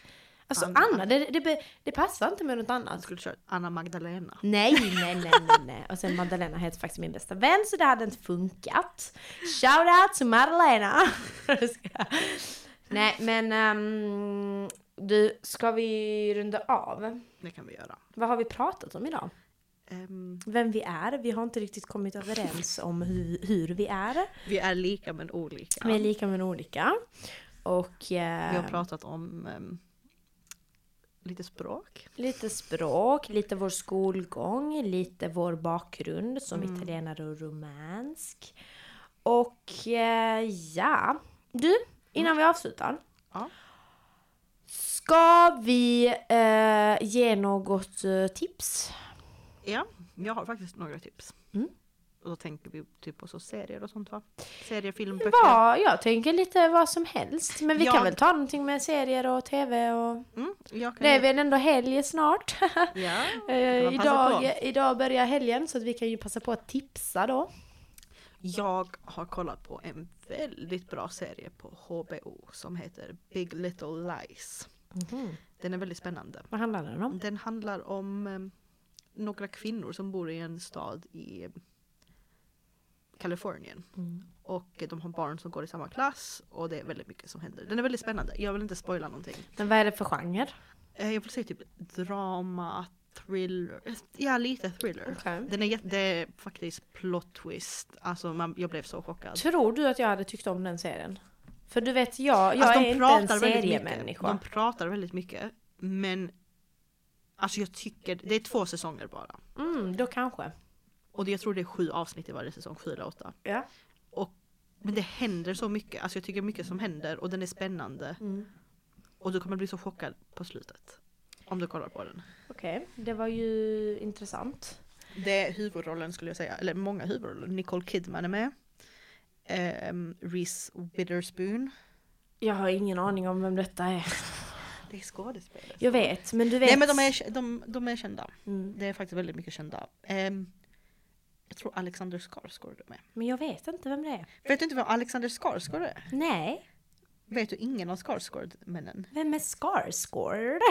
Alltså Anna. Anna, det, det, det passar inte med något Jag annat. skulle köra Anna Magdalena. Nej, nej, nej, nej, nej. Och sen Madalena heter faktiskt min bästa vän så det hade inte funkat. Shout out to Madalena! nej, men ehm, du, ska vi runda av? Det kan vi göra. Vad har vi pratat om idag? Ehm, Vem vi är. Vi har inte riktigt kommit överens om hur, hur vi är. vi är lika men olika. Vi är lika men olika. Och... Vi Eh, har pratat om ehm, lite språk. Lite språk, lite vår skolgång, lite vår bakgrund som Mm. italienare och romansk. Och eh, ja, du, innan vi avslutar. Ja. Ska vi eh, ge något eh, tips? Ja, jag har faktiskt några tips. Mm. Och då tänker vi typ på så serier och sånt va? Serier, film, böcker. Ja, jag tänker lite vad som helst. Men vi Ja. kan väl ta någonting med serier och tv och... Mm, Det är väl ändå helg snart. Ja, Eh, idag, idag börjar helgen så att vi kan ju passa på att tipsa då. Jag har kollat på en väldigt bra serie på HBO som heter Big Little Lies. Den är väldigt spännande. Vad handlar den om? Den handlar om eh, några kvinnor som bor i en stad i Kalifornien. Mm. Och de har barn som går i samma klass och det är väldigt mycket som händer. Den är väldigt spännande. Jag vill inte spoila någonting. Men vad är det för genre? Eh, Jag vill säga typ drama, thriller. Ja, lite thriller. Okej. Den är, jätte, faktiskt plot twist. Alltså man, jag blev så chockad. Tror du att jag hade tyckt om den serien? För du vet, jag, jag Alltså, är inte en seriemänniska. De pratar väldigt mycket. Men alltså jag tycker, det är två säsonger bara. Mm, då kanske. Och det, jag tror det är sju avsnitt i varje säsong, sju eller åtta. Ja. Och, men det händer så mycket, alltså jag tycker mycket som händer och den är spännande. Mm. Och du kommer bli så chockad på slutet. Om du kollar på den. Okej, det var ju intressant. Det är huvudrollen skulle jag säga, eller många huvudroller. Nicole Kidman är med. Um, Reese Witherspoon. Jag har ingen aning om vem detta är. Det är skådespelare. Jag vet, men du vet. Nej men de är, de, de är kända. Mm. Det är faktiskt väldigt mycket kända. Ehm, jag tror Alexander Skarsgård är med. Men jag vet inte vem det är. Vet du inte vem Alexander Skarsgård är? Nej, Vet du ingen av Skarsgård-männen? vem är Skarsgård?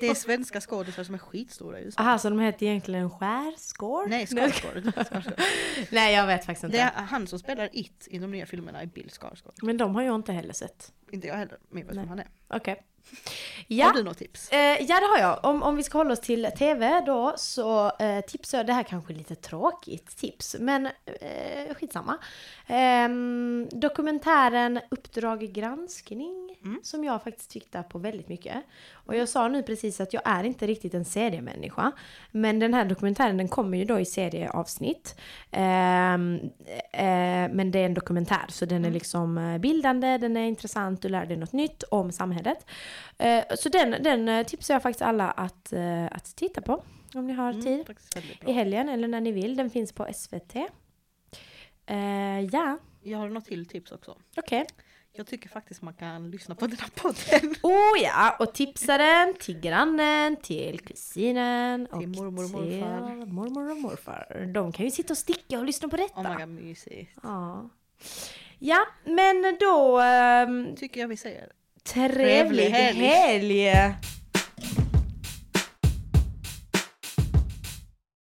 Det är svenska skådisar som är skitstora i USA. Aha, så de heter egentligen Skärsgård? Nej, Skarsgård. Skarsgård. Nej, jag vet faktiskt inte. Det är han som spelar It i de nya filmerna i Bill Skarsgård. Men de har jag inte heller sett. Inte jag heller, men jag vet Nej. vem han är. Okej. Har Ja, du något tips? eh, ja det har jag. Om, om vi ska hålla oss till TV då så eh, tipsar jag, det här kanske är lite tråkigt tips, men eh, skitsamma. Ehm, dokumentären Uppdrag granskning Mm. som jag faktiskt tittar på väldigt mycket. Och jag sa nu precis att jag är inte riktigt en seriemänniska. Men den här dokumentären den kommer ju då i serieavsnitt. Ehm, eh, men det är en dokumentär så den är liksom eh, bildande, den är intressant, du lär dig något nytt om samhället. Eh, så den, den eh, tipsar jag faktiskt alla att, eh, att titta på. Om ni har tid. Mm, faktiskt väldigt I helgen eller när ni vill. Den finns på SVT. Ja, Jag har något till tips också. okej. Jag tycker faktiskt man kan lyssna på den här podden. Oh ja, och tipsa den till grannen, till kusinen och Till mormor och morfar. till mormor och morfar. De kan ju sitta och sticka och lyssna på detta. Oh my god, mysigt. ja. ja, men då... ehm, Tycker jag vi säger. Trevlig Trevlig helg. helg.